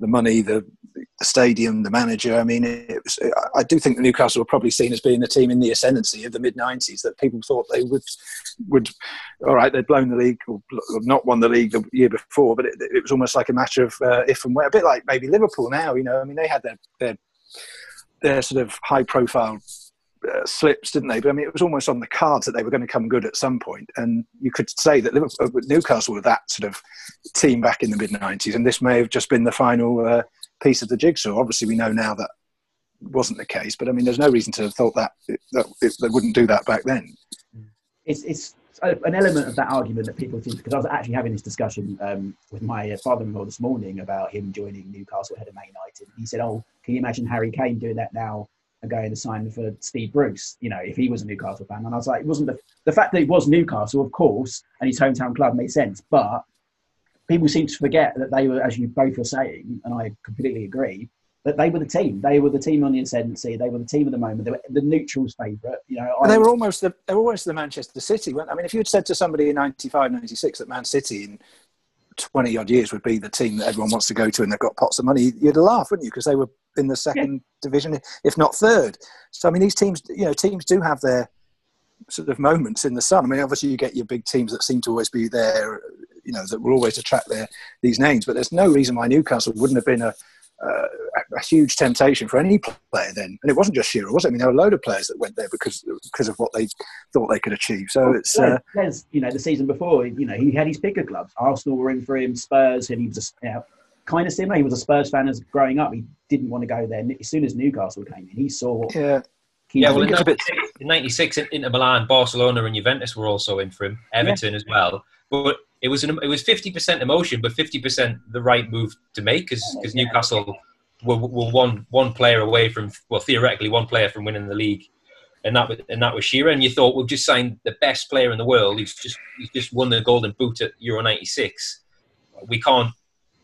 the money, the, the stadium, the manager. I mean, it was, I do think that Newcastle were probably seen as being the team in the ascendancy of the mid 90s that people thought they would, would all right, they'd blown the league or, or not won the league the year before, but it, it was almost like a matter of uh, if and where, a bit like maybe Liverpool now, you know, I mean, they had their, their, their sort of high profile uh, slips, didn't they? But I mean, it was almost on the cards that they were going to come good at some point, and you could say that Liverpool, uh, Newcastle were that sort of team back in the mid '90s, and this may have just been the final uh, piece of the jigsaw. Obviously, we know now that wasn't the case, but I mean, there's no reason to have thought that that they wouldn't do that back then. it's it's an element of that argument that people think because I was actually having this discussion um, with my uh, father-in-law this morning about him joining Newcastle ahead of Man United. He said, "Oh, can you imagine Harry Kane doing that now and going to sign for Steve Bruce? You know, if he was a Newcastle fan." And I was like, "It wasn't the the fact that it was Newcastle, of course, and his hometown club made sense, but." People seem to forget that they were, as you both were saying, and I completely agree, that they were the team. They were the team on the ascendancy. They were the team of the moment. They were the neutrals' favourite. You know, I- they were almost the they were almost the Manchester City. I mean, if you had said to somebody in 95, 96 that Man City in 20 odd years would be the team that everyone wants to go to and they've got pots of money, you'd laugh, wouldn't you? Because they were in the second division, if not third. So, I mean, these teams, you know, teams do have their sort of moments in the sun. I mean, obviously, you get your big teams that seem to always be there, you know, that will always attract their these names. But there's no reason why Newcastle wouldn't have been a, uh, a huge temptation for any player then. And it wasn't just Shearer, was it? I mean, there were a load of players that went there because because of what they thought they could achieve. So it's uh, Les, you know, the season before, you know, he had his pick of clubs. Arsenal were in for him, Spurs, and he was a, you know, kind of similar. He was a Spurs fan as growing up. He didn't want to go there. As soon as Newcastle came in, he saw. yeah, He Yeah, well, in bit- 96, in 96, Inter Milan, Barcelona, and Juventus were also in for him. Everton as well. But it was an, it was 50% emotion, but 50% the right move to make because Yeah. Newcastle were, were one one player away from, well, theoretically, one player from winning the league. And that, was- and that was Shearer. And you thought, we've just signed the best player in the world. He's just he's just won the Golden Boot at Euro 96. We can't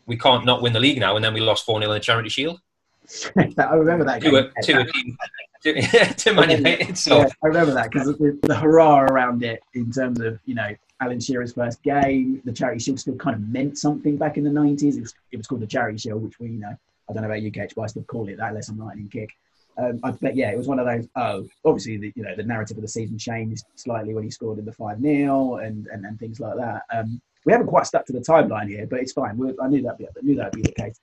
we can't not win the league now. And then we lost 4 0 in the Charity Shield (laughs) I remember that. to game. a, to a team. To, to Man United. So Yeah, I remember that because the, the hurrah around it in terms of you know Alan Shearer's first game. The Charity Shield still kind of meant something back in the 90s. It was, it was called the Charity Shield, which we, you know, I don't know about you, Ketch, but I still call it that unless I'm lightning kick. Um, I, but yeah, it was one of those. Oh, obviously, the, you know, the narrative of the season changed slightly when he scored in the five 0 and, and and things like that. Um, we haven't quite stuck to the timeline here, but it's fine. We're, I knew that. I knew that'd be the case.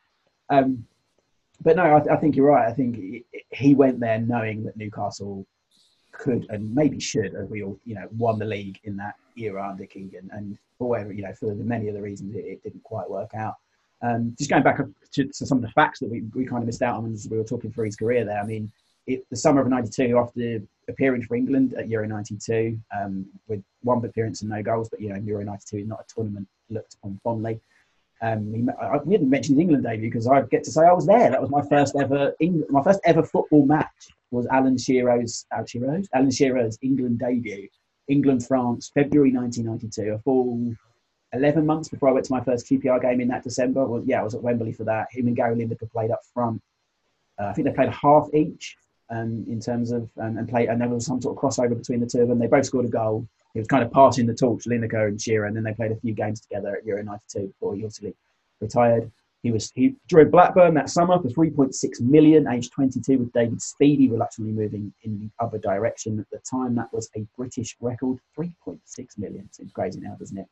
Um, but no, I, I, think you're right. I think he, he went there knowing that Newcastle could and maybe should, as we all, you know, won the league in that era under Keegan, and for whatever, you know, for the many of the reasons it, it didn't quite work out. Um, just going back to, to, some of the facts that we, we kind of missed out on as we were talking through his career there. I mean, it, the summer of '92, after appearing for England at Euro '92, um, with one appearance and no goals, but you know, Euro '92 is not a tournament looked upon fondly. Um, we, I, we didn't mention his England debut because I get to say I was there. That was my first ever Eng- my first ever football match was Alan Shearer's Alan Shearer's, Alan Shearer's England debut, England France, February 1992. A full 11 months before I went to my first QPR game in that December. Well, yeah, I was at Wembley for that. Him and Gary Lineker played up front. Uh, I think they played half each um, in terms of um, and play, and there was some sort of crossover between the two of them. They both scored a goal he was kind of passing the torch, Lineker and Shearer, and then they played a few games together at Euro 92 before he obviously retired. He was he joined Blackburn that summer for 3.6 million, age 22, with David Speedie reluctantly moving in the other direction. At the time, that was a British record, 3.6 million. Seems crazy now, doesn't it?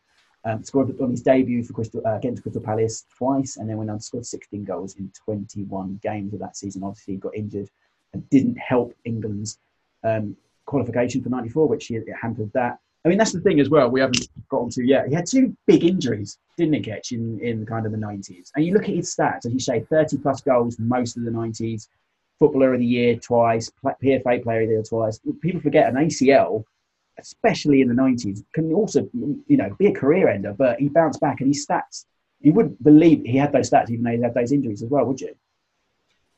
Um, scored on his debut for Crystal, uh, against Crystal Palace twice, and then went on to score 16 goals in 21 games of that season. Obviously, he got injured and didn't help England's um, qualification for 94, which it hampered that. I mean, that's the thing as well. We haven't gotten to yet. He had two big injuries, didn't he, Ketch, in, in kind of the 90s? And you look at his stats, as you say, 30 plus goals most of the 90s, Footballer of the Year twice, PFA Player of the Year twice. People forget an ACL, especially in the 90s, can also, you know, be a career ender, but he bounced back and his stats, you wouldn't believe he had those stats even though he had those injuries as well, would you?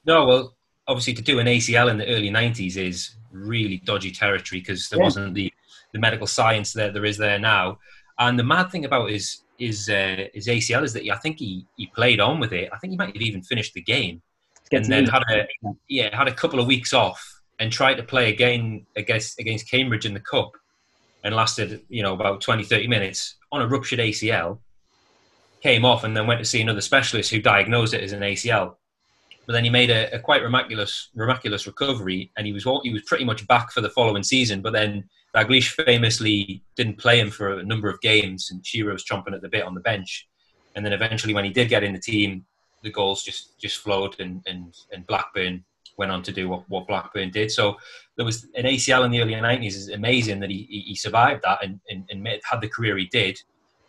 No, well, obviously to do an ACL in the early 90s is really dodgy territory because there yeah. wasn't the the medical science that there is there now. And the mad thing about his his uh, his ACL is that he, I think he, he played on with it. I think he might have even finished the game, and then had a yeah had a couple of weeks off and tried to play again against against Cambridge in the cup, and lasted you know about 20, 30 minutes on a ruptured ACL. Came off and then went to see another specialist who diagnosed it as an ACL. But then he made a, a quite miraculous miraculous recovery, and he was he was pretty much back for the following season. But then Dalglish famously didn't play him for a number of games, and Shearer was chomping at the bit on the bench. And then eventually, when he did get in the team, the goals just just flowed, and and, and Blackburn went on to do what, what Blackburn did. So there was an ACL in the early 90s. It's amazing that he, he survived that and, and, and had the career he did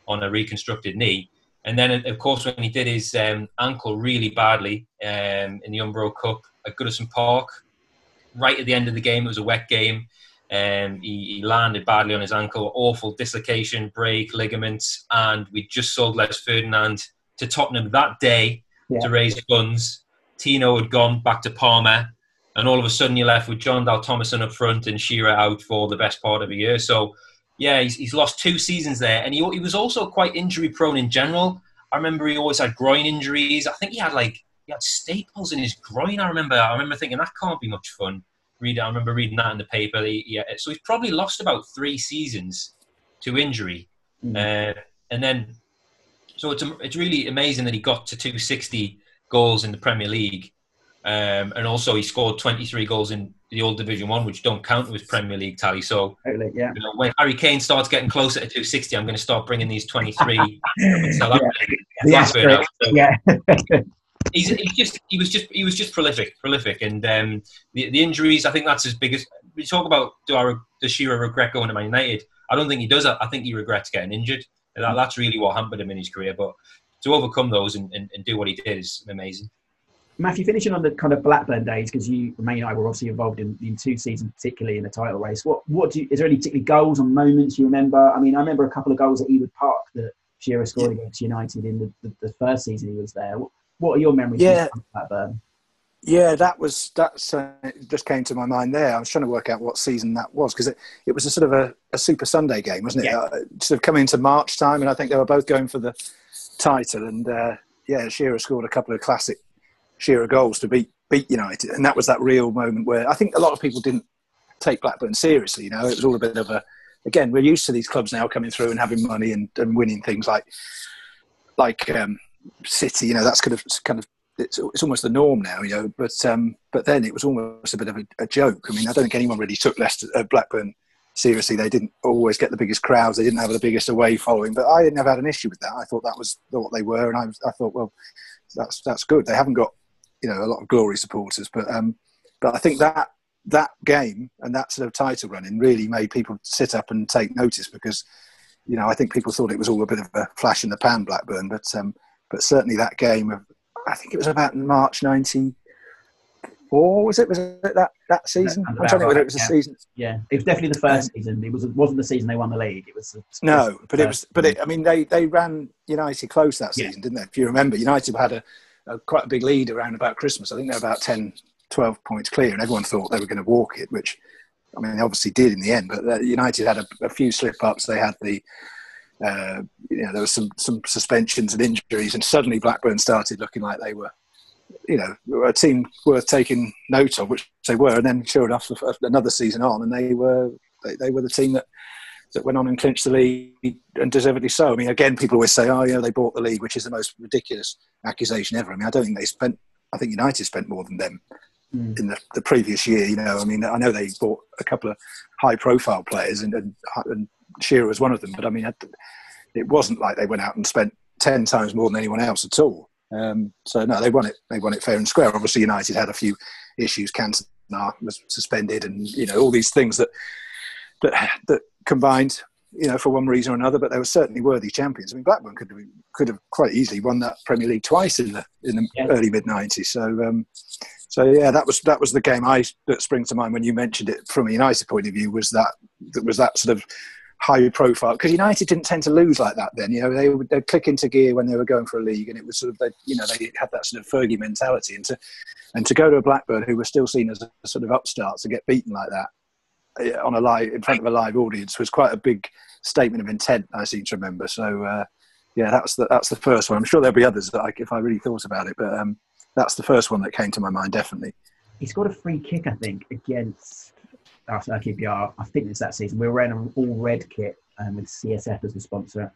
on a reconstructed knee. And then, of course, when he did his um, ankle really badly um, in the Umbro Cup at Goodison Park, right at the end of the game, it was a wet game. Um, he, he, landed badly on his ankle, awful dislocation, break, ligaments, and we just sold Les Ferdinand to Tottenham that day yeah. to raise funds. Tino had gone back to Parma, and all of a sudden you're left with Jon Dahl Tomasson up front and Shearer out for the best part of a year. So, yeah, he's, he's lost two seasons there, and he, he was also quite injury prone in general. I remember he always had groin injuries. I think he had like he had staples in his groin. I remember. I remember thinking that can't be much fun read. I remember reading that in the paper. He, yeah, so he's probably lost about three seasons to injury, mm. uh, and then so it's it's really amazing that he got to 260 goals in the Premier League, um, and also he scored 23 goals in the old Division One, which don't count with Premier League tally. So totally, yeah. You know, when Harry Kane starts getting closer to 260, I'm going to start bringing these 23. (laughs) so yeah. The (laughs) yeah. he's, he's just he was just he was just prolific, prolific, and um, the, the injuries. I think that's his biggest. We talk about do I does Shearer regret going to Man United? I don't think he does. I think he regrets getting injured. That, that's really what hampered him in his career. But to overcome those and, and, and do what he did is amazing. Matthew, finishing on the kind of Blackburn days, because you, May and I were obviously involved in, in two seasons, particularly in the title race. What, what do you, is there any particular goals or moments you remember? I mean, I remember a couple of goals at Ewood Park that Shearer scored against United in the, the, the, first season he was there. What, what are your memories yeah. of Blackburn? Yeah, that was that's uh, just came to my mind there. I was trying to work out what season that was because it, it was a sort of a, a Super Sunday game, wasn't it? Yeah. Uh, sort of coming into March time, and I think they were both going for the title. And uh, yeah, Shearer scored a couple of classic Shearer goals to beat beat United, and that was that real moment where I think a lot of people didn't take Blackburn seriously. You know, it was all a bit of a again, we're used to these clubs now coming through and having money and, and winning things like like um, City. You know, that's kind of kind of it's, it's almost the norm now. You know, but um, but then it was almost a bit of a, a joke. I mean, I don't think anyone really took Leicester, uh, Blackburn seriously. They didn't always get the biggest crowds. They didn't have the biggest away following. But I never had an issue with that. I thought that was what they were, and I, I thought, well, that's that's good. They haven't got you know a lot of glory supporters, but um, but I think that that game and that sort of title running really made people sit up and take notice because you know I think people thought it was all a bit of a flash in the pan Blackburn, but um, but certainly that game of I think it was about March ninety four was it was it that that season? I'm trying to think whether it was yeah. the season. Yeah, it was definitely the first season. It was wasn't the season they won the league. It was the, No, but it was. But it, I mean, they they ran United close that Yeah. season, didn't they? If you remember, United had a, a quite a big lead around about Christmas. I think they're about 10, 12 points clear, and everyone thought they were going to walk it, which I mean, they obviously did in the end. But United had a, a few slip ups. They had the uh, you know there was some some suspensions and injuries, and suddenly Blackburn started looking like they were. You know, a team worth taking note of, which they were, and then sure enough, another season on, and they were they, they were the team that that went on and clinched the league and deservedly so. I mean, again, people always say, "Oh, yeah, they bought the league," which is the most ridiculous accusation ever. I mean, I don't think they spent. I think United spent more than them Mm. in the, the previous year. You know, I mean, I know they bought a couple of high-profile players, and, and, and Shearer was one of them. But I mean, it wasn't like they went out and spent ten times more than anyone else at all. Um, so no, they won it. They won it fair and square. Obviously, United had a few issues. Cantona was suspended, and you know all these things that that that combined, you know, for one reason or another. But they were certainly worthy champions. I mean, Blackburn could have, could have quite easily won that Premier League twice in the in the Yeah. early mid '90s. So. Um, so yeah, that was that was the game I that springs to mind when you mentioned it from a United point of view. Was that that was that sort of high profile because United didn't tend to lose like that. Then you know they would they'd click into gear when they were going for a league, and it was sort of they you know they had that sort of Fergie mentality, and to and to go to a Blackburn who were still seen as a sort of upstart to get beaten like that on a live in front of a live audience was quite a big statement of intent. I seem to remember. So uh, yeah, that's the that's the first one. I'm sure there'll be others that I, if I really thought about it, but um, that's the first one that came to my mind definitely. he scored a free kick, I think, against us at QPR. I think it's that season. We were wearing an all red kit um, with CSF as the sponsor.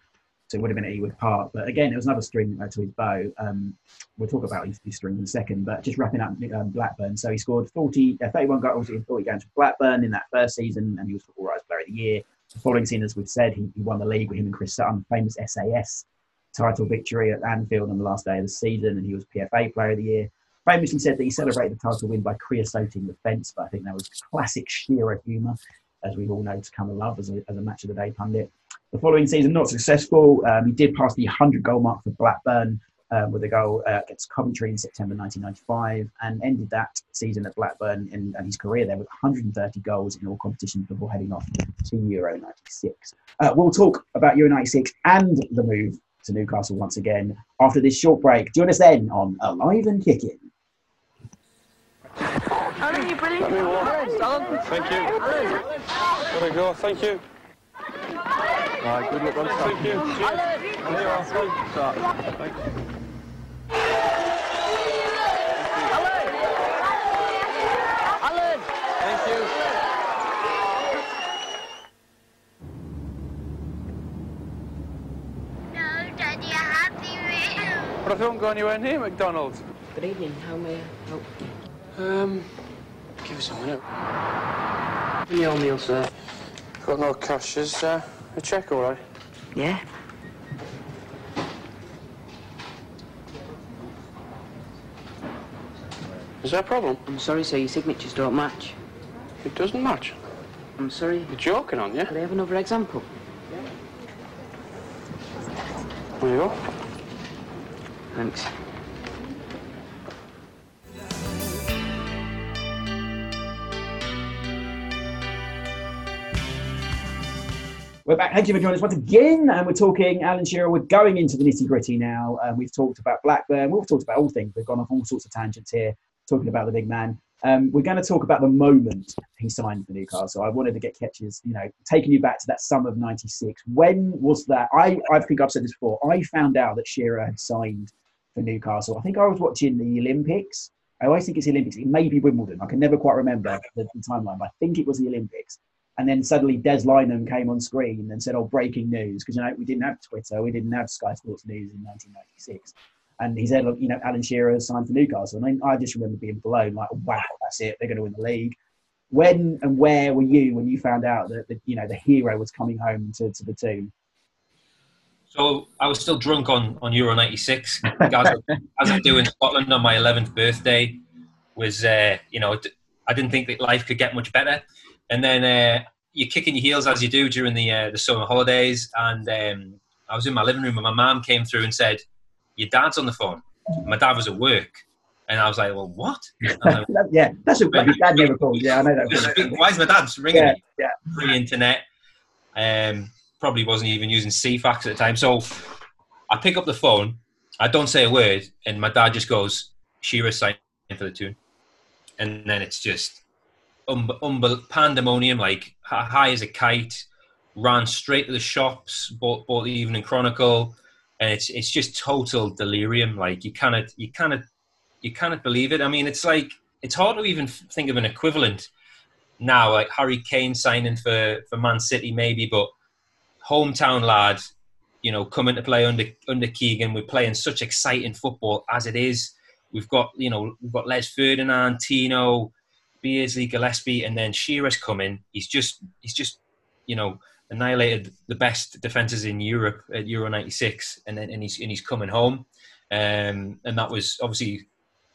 So it would have been at Ewood Park. But again, it was another string to his bow. Um, we'll talk about his, his strings in a second. But just wrapping up um, Blackburn. So he scored 40, uh, 31 goals in 40 games for Blackburn in that first season, and he was Football Writers Player of the Year. The following season, as we've said, he, he won the league with him and Chris Sutton, famous SAS title victory at Anfield on the last day of the season, and he was PFA Player of the Year famously said that he celebrated the title win by creosoting the fence, but I think that was classic Shearer humour, as we all know to come to love as a, as a match of the day pundit. The following season, not successful. Um, he did pass the 100 goal mark for Blackburn um, with a goal uh, against Coventry in September 1995 and ended that season at Blackburn in, and his career there with 130 goals in all competitions before heading off to Euro 96. Uh, we'll talk about Euro 96 and the move to Newcastle once again after this short break. Join us then on Alive and Kicking. Alan, you brilliant. Thank you. Gotta go. Thank you. Right, good luck on Thank you. Alan. There you are. Thanks. Thanks. Alan. Thank you. No, Daddy, I have the room. But I don't go anywhere near McDonald's. Good evening. How may I help? you? Um, give us a minute. you? Your meal, sir. Got no cash. Is uh, a check all right? Yeah. Is there a problem? I'm sorry, sir. Your signatures don't match. It doesn't match. I'm sorry. You're joking on you? Could I have another example? There you go. Thanks. We're back. Thank you for joining us once again. And we're talking Alan Shearer. We're going into the nitty gritty now. Um, we've talked about Blackburn. We've talked about all things. We've gone off all sorts of tangents here, talking about the big man. Um, we're going to talk about the moment he signed for Newcastle. I wanted to get catches, you know, taking you back to that summer of '96. When was that? I, I think I've said this before. I found out that Shearer had signed for Newcastle. I think I was watching the Olympics. I always think it's the Olympics. It may be Wimbledon. I can never quite remember the, the timeline, but I think it was the Olympics. And then suddenly Des Lynam came on screen and said, "Oh, breaking news!" Because you know we didn't have Twitter, we didn't have Sky Sports News in 1996. And he said, "Look, you know, Alan Shearer signed for Newcastle." And I, I just remember being blown, like, "Wow, that's it! They're going to win the league." When and where were you when you found out that the, you know the hero was coming home to, to the team? So I was still drunk on, on Euro '96. as, (laughs) as I do in Scotland on my 11th birthday, was uh, you know I didn't think that life could get much better. And then uh, you're kicking your heels as you do during the uh, the summer holidays. And um, I was in my living room, and my mum came through and said, "Your dad's on the phone." My dad was at work, and I was like, "Well, what?" (laughs) Like, yeah, that's what my dad never called. Yeah, I know that. (laughs) Why is my dad ringing Yeah, me? yeah. Free internet. Um, probably wasn't even using Ceefax at the time. So I pick up the phone. I don't say a word, and my dad just goes, "Shearer signed for the Toon," and then it's just um, um, pandemonium, like high as a kite. Ran straight to the shops, bought, bought the Evening Chronicle, and it's it's just total delirium. Like you cannot you cannot you cannot believe it. I mean, it's like it's hard to even think of an equivalent now. Like Harry Kane signing for for Man City, maybe, but hometown lad, you know, coming to play under under Keegan. We're playing such exciting football as it is. We've got you know we've got Les Ferdinand, Tino, Beardsley, Gillespie, and then Shearer's coming. He's just he's just you know annihilated the best defenses in Europe at Euro '96, and then and he's and he's coming home. Um, and that was obviously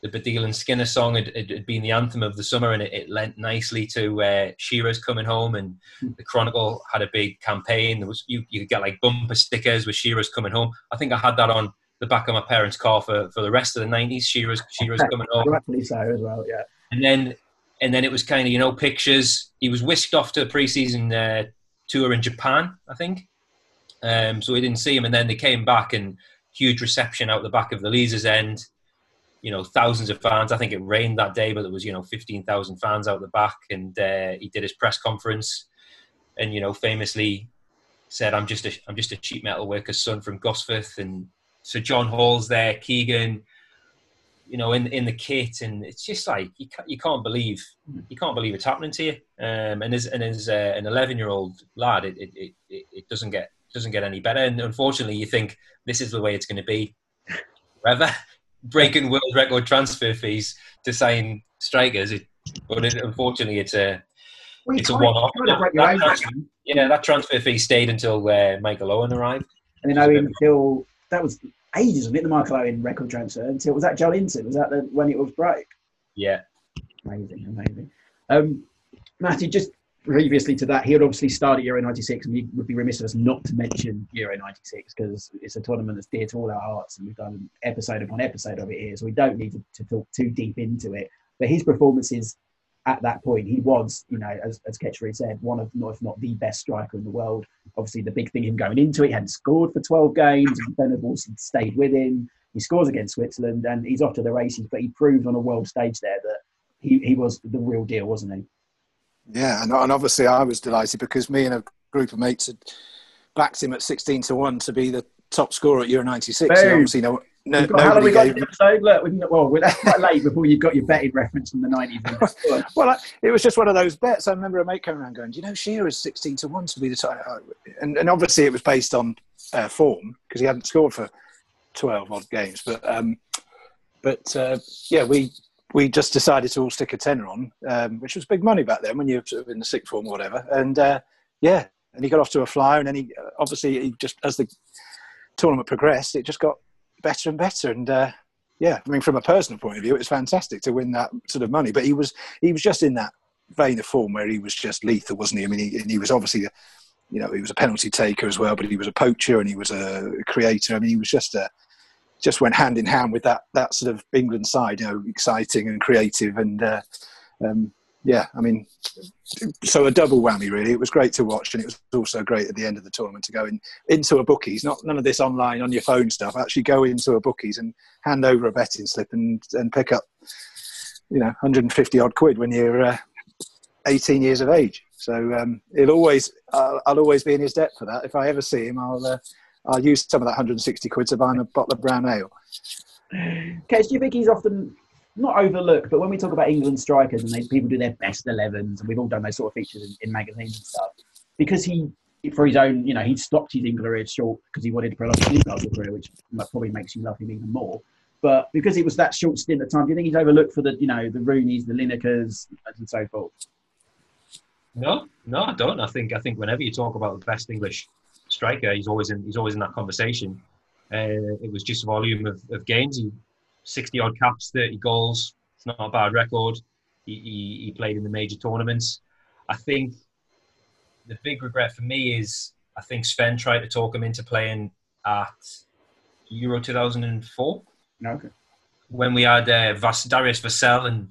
the Baddiel and Skinner song had, had, been the anthem of the summer, and it, it lent nicely to uh, Shearer's coming home. And the Chronicle had a big campaign. There was you, you could get like bumper stickers with Shearer's coming home. I think I had that on the back of my parents' car for, for the rest of the nineties. Shearer's Shearer's coming home Rightfully so as well. Yeah. and then and then it was kind of you know pictures. He was whisked off to a preseason uh, tour in Japan, I think. Um, so we didn't see him, and then they came back and huge reception out the back of the Leazes end. You know, thousands of fans. I think it rained that day, but there was you know fifteen thousand fans out the back, and uh, he did his press conference, and you know famously said, "I'm just a I'm just a sheet metal worker's son from Gosforth," and so John Hall's there, Keegan, you know, in in the kit, and it's just like you can't, you can't believe you can't believe it's happening to you. Um, and as and as uh, an 11 year old lad, it, it, it, it doesn't get doesn't get any better. And unfortunately, you think this is the way it's going to be forever, (laughs) breaking world record transfer fees to sign strikers. It, but it, unfortunately, it's a Well, it's a one off. you can't break your own That, yeah, that transfer fee stayed until uh, Michael Owen arrived. And then Owen until that was ages, wasn't it? The Michael Owen record transfer until was that Joelinton? Was that the, when it was broke? Yeah. Amazing, amazing. Um, Matty, just previously to that, he had obviously started Euro '96, and we would be remiss of us not to mention Euro '96 because it's a tournament that's dear to all our hearts, and we've done episode upon episode of it here, so we don't need to, to talk too deep into it. But his performances at that point, he was, you know, as, as Ketchery said, one of, if not the best striker in the world. Obviously, the big thing him going into it, he hadn't scored for 12 games, and Venables had stayed with him. He scores against Switzerland, and he's off to the races. But he proved on a world stage there that he, he was the real deal, wasn't he? Yeah, and, and obviously I was delighted because me and a group of mates had backed him at 16 to 1 to be the top scorer at Euro 96. Boom. And obviously, no, no, We've got, how long we got this episode? Look, we've, well, we're quite late (laughs) before you've got your betting reference from the 90s. (laughs) Well, I, it was just one of those bets. I remember a mate coming around going, "Do you know Shearer is sixteen to one to be the top?" And, and obviously, it was based on uh, form because he hadn't scored for twelve odd games. But um, but uh, yeah, we we just decided to all stick a tenner on, um, which was big money back then when you're sort of in the sixth form or whatever. And uh, yeah, and he got off to a flyer, and then he obviously he just as the tournament progressed, it just got better and better. And uh, yeah, I mean, from a personal point of view, it was fantastic to win that sort of money. But he was he was just in that vein of form where he was just lethal, wasn't he? I mean, he, and he was obviously, you know, he was a penalty taker as well, but he was a poacher and he was a creator. I mean, he was just a just went hand in hand with that that sort of England side, you know, exciting and creative and. Uh, um, yeah, I mean, so a double whammy really. It was great to watch, and it was also great at the end of the tournament to go in into a bookies. Not none of this online on your phone stuff. Actually, go into a bookies and hand over a betting slip and and pick up, you know, 150 odd quid when you're uh, 18 years of age. So um, it'll always I'll, I'll always be in his debt for that. If I ever see him, I'll uh, I'll use some of that 160 quid to buy him a bottle of brown ale. Kes, do you think he's often not overlooked, but when we talk about England strikers and they, people do their best 11s, and we've all done those sort of features in, in magazines and stuff, because he, for his own, you know, he'd stopped his England career short because he wanted to prolong his Newcastle career, which probably makes you love him even more. But because it was that short stint at time, do you think he's overlooked for the, you know, the Rooneys, the Linekers, and so forth? No, no, I don't. I think I think whenever you talk about the best English striker, he's always in he's always in that conversation. Uh, it was just volume of, of games. He, 60 odd caps, 30 goals. It's not a bad record. He, he, he played in the major tournaments. I think the big regret for me is I think Sven tried to talk him into playing at Euro 2004. Okay. When we had uh, Vas- Darius Vassell and,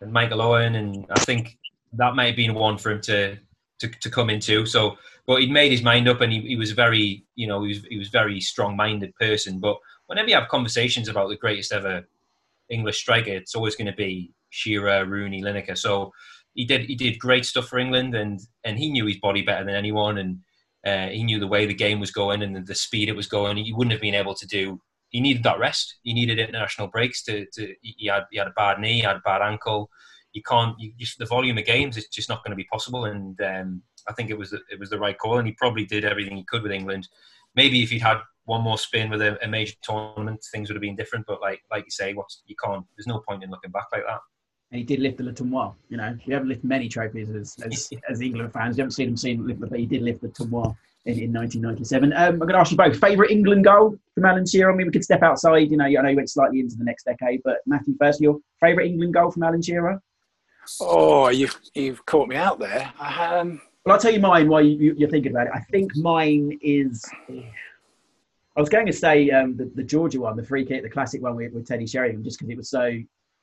and Michael Owen, and I think that might have been one for him to, to, to come into. So, but he'd made his mind up, and he, he was very, you know, he was he was very strong-minded person. But whenever you have conversations about the greatest ever English striker, it's always going to be Shearer, Rooney, Lineker. So he did he did great stuff for England, and and he knew his body better than anyone, and uh, he knew the way the game was going and the, the speed it was going. He wouldn't have been able to do. He needed that rest. He needed international breaks to. to he had he had a bad knee, he had a bad ankle. You can't. You just the volume of games. It's just not going to be possible. And um, I think it was the, it was the right call, and he probably did everything he could with England. Maybe if he'd had one more spin with a, a major tournament, things would have been different. But like like you say, what's you can't. There's no point in looking back like that. And he did lift the Le Tournoi. You know, you haven't lifted many trophies as, as, (laughs) as England fans. You haven't seen him seen lift, but he did lift the Tournoi in, in 1997. Um, I'm going to ask you both favourite England goal from Alan Shearer. I mean, we could step outside. You know, I know you went slightly into the next decade, but Matthew, first, your favourite England goal from Alan Shearer? Oh, you've you've caught me out there. Um, well, I'll tell you mine while you, you, are thinking about it. I think mine is. I was going to say um, the, the Georgia one, the free kick, the classic one with, with Teddy Sheringham, just because it was so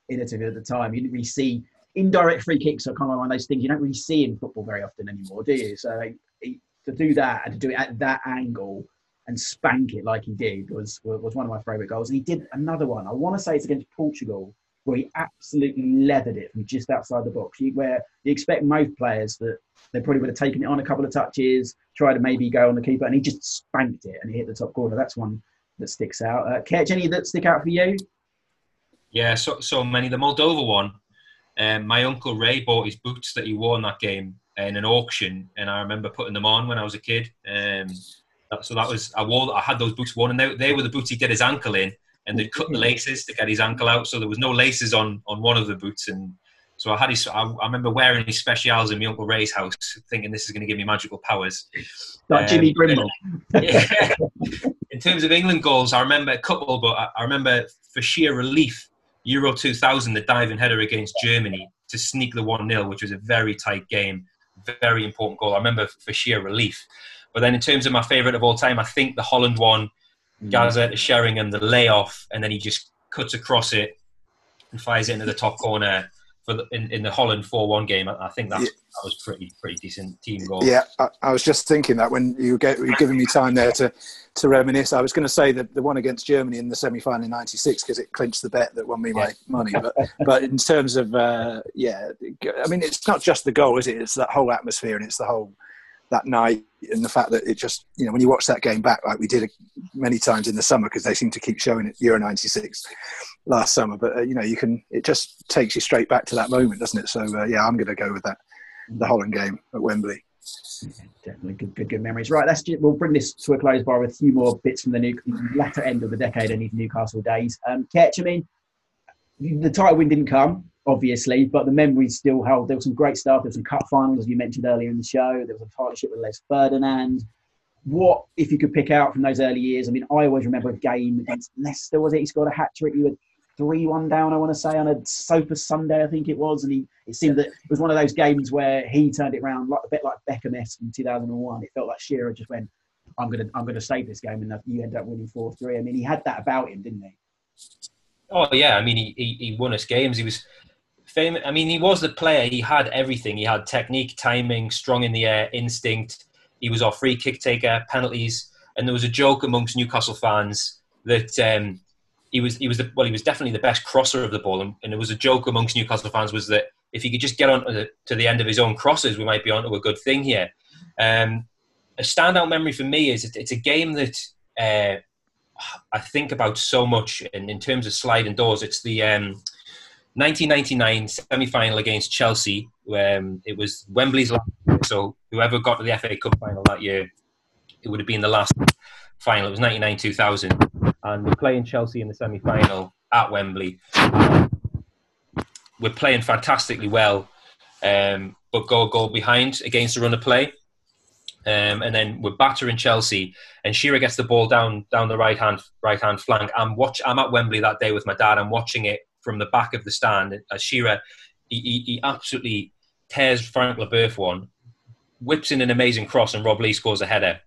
innovative at the time. You didn't really see indirect free kicks are kind of one of those things you don't really see in football very often anymore, do you? So to do that and to do it at that angle and spank it like he did was was one of my favourite goals. And he did another one. I want to say it's against Portugal he absolutely leathered it from just outside the box. where you expect most players that they probably would have taken it on a couple of touches, tried to maybe go on the keeper, and he just spanked it and he hit the top corner. That's one that sticks out. Uh, any that stick out for you? Yeah, so so many. The Moldova one. Um, my uncle Ray bought his boots that he wore in that game in an auction, and I remember putting them on when I was a kid. Um, so that was I wore. I had those boots worn, and they, they were the boots he did his ankle in, and they'd cut the laces to get his ankle out, so there was no laces on on one of the boots, and so I had his. I, I remember wearing his specials in my uncle Ray's house, thinking this is going to give me magical powers. Like um, Jimmy Grimble. (laughs) yeah. in terms of England goals, I remember a couple, but I, I remember for sheer relief, Euro 2000, the diving header against Germany to sneak the 1 0, which was a very tight game, very important goal. I remember for sheer relief. But then in terms of my favourite of all time, I think the Holland one. Gaza to Sheringham, the layoff, and then he just cuts across it and fires it into the top corner for the, in, in the Holland four one game. I, I think that's, yeah. that was pretty pretty decent team goal. Yeah, I, I was just thinking that when you were, you were giving me time there to to reminisce, I was going to say that the one against Germany in the semi final in '96 because it clinched the bet that won me my money. But but in terms of uh, yeah, I mean it's not just the goal, is it? It's that whole atmosphere and it's the whole that night and the fact that it just you know when you watch that game back like we did many times in the summer because they seem to keep showing it Euro 96 last summer but uh, you know you can it just takes you straight back to that moment doesn't it so uh, yeah I'm going to go with that the Holland game at Wembley definitely good, good, good memories. Right, let's we'll bring this to a close bar with a few more bits from the new, latter end of the decade and even Newcastle days. Um, Ketch, I mean, the title win didn't come, obviously, but the memories still held. There was some great stuff. There was some cup finals, as you mentioned earlier in the show. There was a partnership with Les Ferdinand. What, if you could pick out from those early years? I mean, I always remember a game against Leicester, was it? He scored a hat trick. You were 3 1 down, I want to say, on a Super Sunday, I think it was. And he, it seemed that it was one of those games where he turned it around like, a bit like Beckham esque in 2001. It felt like Shearer just went, I'm going to I'm gonna save this game. And you end up winning 4 3. I mean, he had that about him, didn't he? Oh, yeah. I mean, he, he, he won us games. He was famous. I mean, he was the player. He had everything. He had technique, timing, strong in the air, instinct. He was our free kick taker, penalties, and there was a joke amongst Newcastle fans that um, he was he was the, well, he was definitely the best crosser of the ball, and, and there was a joke amongst Newcastle fans was that if he could just get on to the, to the end of his own crosses, we might be onto a good thing here. Um, a standout memory for me is it's a game that uh, I think about so much, and in terms of sliding doors, it's the um, 1999 semi-final against Chelsea. Um, it was Wembley's last, so whoever got to the FA Cup final that year, it would have been the last final. It was 99-2000, and we're playing Chelsea in the semi-final at Wembley. We're playing fantastically well, um, but go a goal behind against the run of play. Um, and then we're battering Chelsea, and Shearer gets the ball down down the right hand right hand flank. I'm watch. I'm at Wembley that day with my dad. I'm watching it from the back of the stand. As Shearer, he, he, he absolutely tears Frank Leboeuf one, whips in an amazing cross, and Rob Lee scores a header.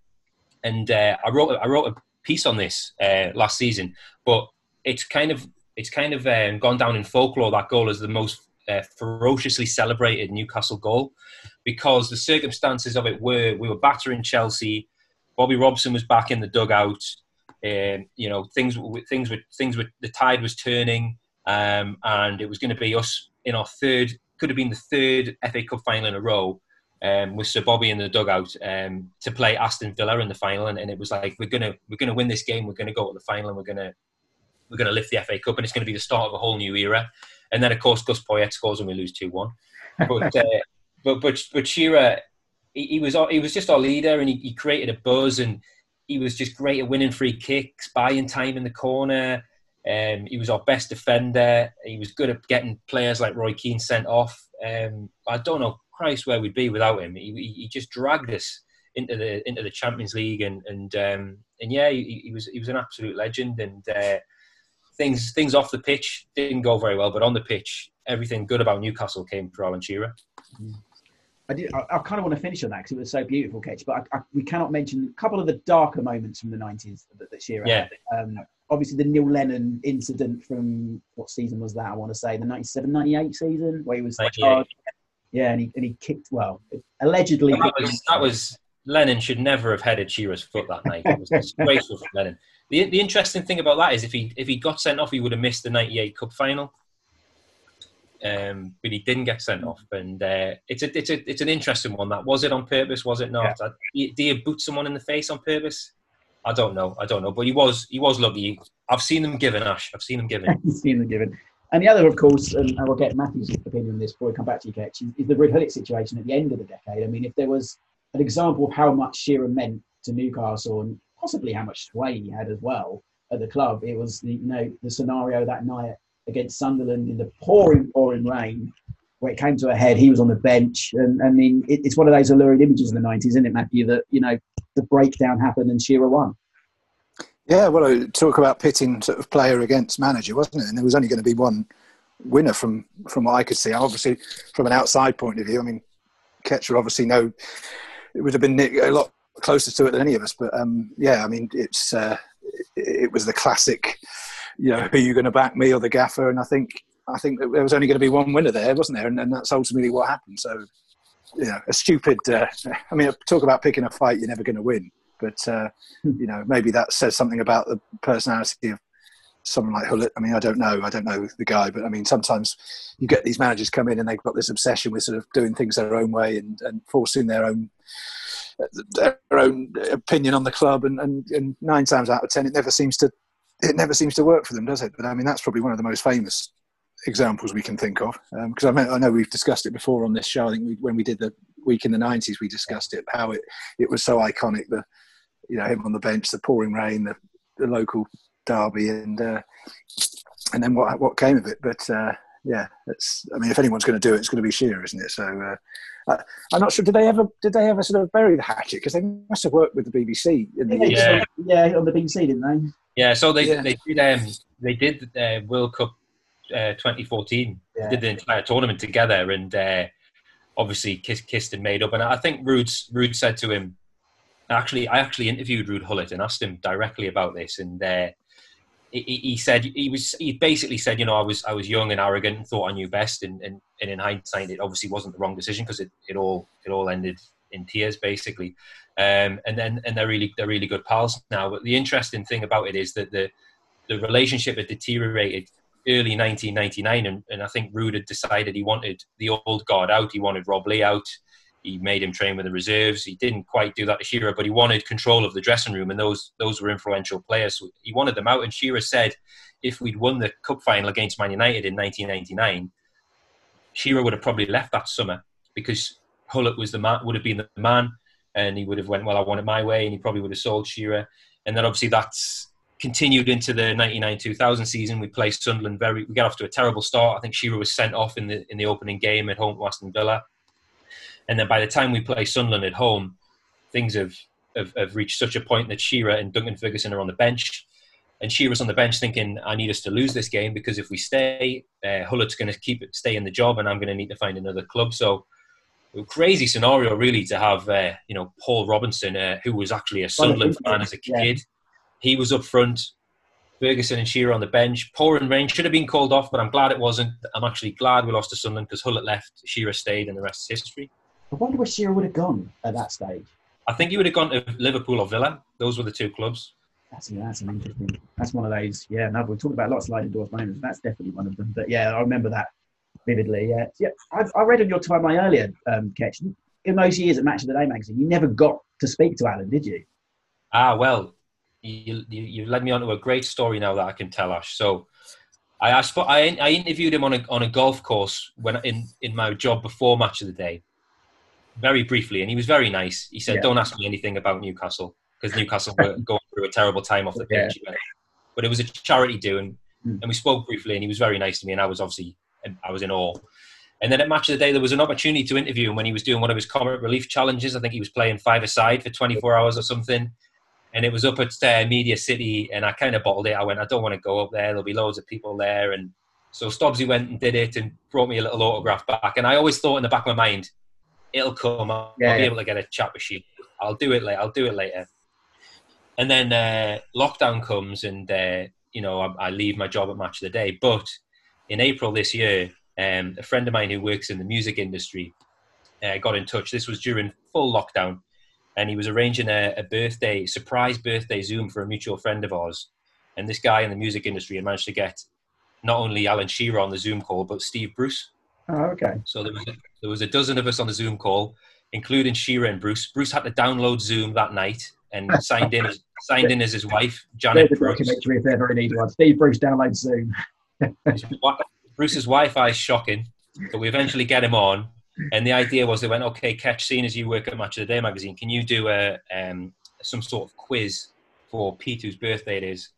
And uh, I wrote I wrote a piece on this uh, last season, but it's kind of it's kind of um, gone down in folklore that goal is the most uh, ferociously celebrated Newcastle goal because the circumstances of it were we were battering Chelsea. Bobby Robson was back in the dugout. Um, you know things things were things were the tide was turning, um, and it was going to be us in our third could have been the third FA Cup final in a row. Um, with Sir Bobby in the dugout um, to play Aston Villa in the final, and, and, it was like we're gonna we're gonna win this game. We're gonna go to the final, and we're gonna we're gonna lift the FA Cup, and it's gonna be the start of a whole new era. And then of course Gus Poyet scores, and we lose two one. But uh, (laughs) but but but Shearer, he, he, was he was just our leader, and he, he created a buzz, and he was just great at winning free kicks, buying time in the corner. Um, he was our best defender. He was good at getting players like Roy Keane sent off. Um, I don't know, Christ, where we'd be without him. He, he just dragged us into the into the Champions League, and and um, and yeah, he, he, was he was an absolute legend. And uh, things things off the pitch didn't go very well, but on the pitch, everything good about Newcastle came through Alan Shearer. Mm. I, did, I, I, kind of want to finish on that because it was so beautiful, Ketch. But I, we cannot mention a couple of the darker moments from the nineties that, that Shearer yeah. had. Um, obviously, the Neil Lennon incident from what season was that? I want to say the 97-98 season where he was charged. Yeah, and he, and he kicked. Well, allegedly. That was, that was Lennon should never have headed Shearer's foot that night. It was disgraceful for Lennon. The, the interesting thing about that is if he if he got sent off, he would have missed the '98 Cup final um, but he didn't get sent off. And uh, it's a, it's a, it's an interesting one. That was it on purpose? Was it not? Yeah. Do you boot someone in the face on purpose? I don't know. I don't know. But he was he was lucky. I've seen them given Ash. I've seen them given. (laughs) seen them given. And the other, of course, and I will get Matthew's opinion on this before we come back to you, Ketch, is, the Ruud situation at the end of the decade. I mean, if there was an example of how much Shearer meant to Newcastle and possibly how much sway he had as well at the club, it was the you know the scenario that night against Sunderland in the pouring, pouring rain, it came to a head. He was on the bench, and I mean, it, it's one of those alluring images in the '90s, isn't it, Matthew? That you know, the breakdown happened and Shearer won. Yeah, well, talk about pitting sort of player against manager, wasn't it? And there was only going to be one winner from from what I could see. Obviously, from an outside point of view, I mean, Ketcher obviously know it would have been a lot closer to it than any of us. But um, yeah, I mean, it's uh, it, it was the classic you know, are you going to back me or the gaffer? And I think I think there was only going to be one winner there, wasn't there? And, and that's ultimately what happened. So, you know, a stupid. Uh, (laughs) I mean, talk about picking a fight you're never going to win, but uh, hmm. you know, maybe that says something about the personality of someone like Gullit. I mean, I don't know. I don't know the guy, but I mean, sometimes you get these managers come in and they've got this obsession with sort of doing things their own way and, and forcing their own their own opinion on the club. And, and, and nine times out of ten, it never seems to it never seems to work for them, does it? But I mean, that's probably one of the most famous examples we can think of. Because um, I, I, know we've discussed it before on this show. I think we, when we did the week in the '90s, we discussed it how it it was so iconic. The you know him on the bench, the pouring rain, the, the local derby, and uh, and then what what came of it. But uh, yeah, it's. I mean, if anyone's going to do it, it's going to be Shearer, isn't it? So. Uh, I'm not sure. Did they ever? Did they ever sort of bury the hatchet? Because they must have worked with the BBC. In the yeah, yeah, on the BBC, didn't they? Yeah, so they yeah. they did um, they did the World Cup uh, 2014. Yeah. Did the entire tournament together, and uh, obviously kissed, kissed and made up. And I think Ruud Ruud said to him, actually, I actually interviewed Ruud Gullit and asked him directly about this, and uh, he, he, said he was he basically said, you know, I was I was young and arrogant and thought I knew best, and and, and in hindsight, it obviously wasn't the wrong decision because it, it all it all ended in tears basically. Um, and then and they're really they're really good pals now. But the interesting thing about it is that the the relationship had deteriorated early 1999, and, and I think Ruud had decided he wanted the old guard out. He wanted Rob Lee out. he made him train with the reserves. He didn't quite do that to Shearer, but he wanted control of the dressing room, and those those were influential players. So he wanted them out. And Shearer said, if we'd won the cup final against Man United in 1999, Shearer would have probably left that summer because Gullit was the man, would have been the man, and he would have went, well, I want it my way, and he probably would have sold Shearer. And then obviously that's continued into the 99-2000 season. We played Sunderland very. We got off to a terrible start. I think Shearer was sent off in the in the opening game at home to Aston Villa, and then by the time we play Sunderland at home, things have have, have reached such a point that Shearer and Duncan Ferguson are on the bench. And Shearer's on the bench thinking, I need us to lose this game because if we stay, uh, Gullit's going to keep it, stay in the job, and I'm going to need to find another club. So, a crazy scenario, really, to have uh, you know Paul Robinson, uh, who was actually a Sunderland fan as a kid. He was up front. Ferguson and Shearer on the bench. Pouring rain should have been called off, but I'm glad it wasn't. I'm actually glad we lost to Sunderland because Gullit left, Shearer stayed, and the rest is history. I wonder where Shearer would have gone at that stage. I think he would have gone to Liverpool or Villa. Those were the two clubs. That's yeah, that's an interesting. That's one of those. Yeah, no, we talked about lots of sliding doors moments. That's definitely one of them. But yeah, I remember that vividly. Yeah, yeah. I've, I read on your time my earlier um, catch. In those years at Match of the Day magazine, you never got to speak to Alan, did you? Ah, well, you, you, you've led me on to a great story now that I can tell, Ash. So, I, I, spo- I, I interviewed him on a, on a golf course when in, in my job before Match of the Day, very briefly, and he was very nice. He said, Yeah. "Don't ask me anything about Newcastle because Newcastle were (laughs) going through a terrible time off the Yeah. pitch." Went, But it was a charity do, and, Mm. and we spoke briefly, and he was very nice to me, and I was obviously I was in awe. And then at Match of the Day, there was an opportunity to interview him when he was doing one of his comic relief challenges. I think he was playing five aside for 24 hours or something. And it was up at uh, Media City, and I kind of bottled it. I went, I don't want to go up there. There'll be loads of people there. And so Stobbsy went and did it and brought me a little autograph back. And I always thought in the back of my mind, it'll come. I'll Yeah, be yeah. able to get a chat with you. I'll do it later. I'll do it later. And then uh, lockdown comes, and uh, you know I, I leave my job at Match of the Day. But in April this year, um, a friend of mine who works in the music industry uh, got in touch. This was during full lockdown, and he was arranging a, a birthday surprise birthday Zoom for a mutual friend of ours. And this guy in the music industry had managed to get not only Alan Shearer on the Zoom call, but Steve Bruce. Oh, okay. So there was a, there was a dozen of us on the Zoom call, including Shearer and Bruce. Bruce had to download Zoom that night and (laughs) signed in as signed in as his wife, Janet There's a Bruce. documentary if they ever need one. Steve Bruce downloads Zoom. Bruce's Wi-Fi is shocking, but we eventually get him on. And the idea was they went, okay, Ketch, seeing as you work at Match of the Day magazine, can you do a um, some sort of quiz for Pete, whose birthday it is,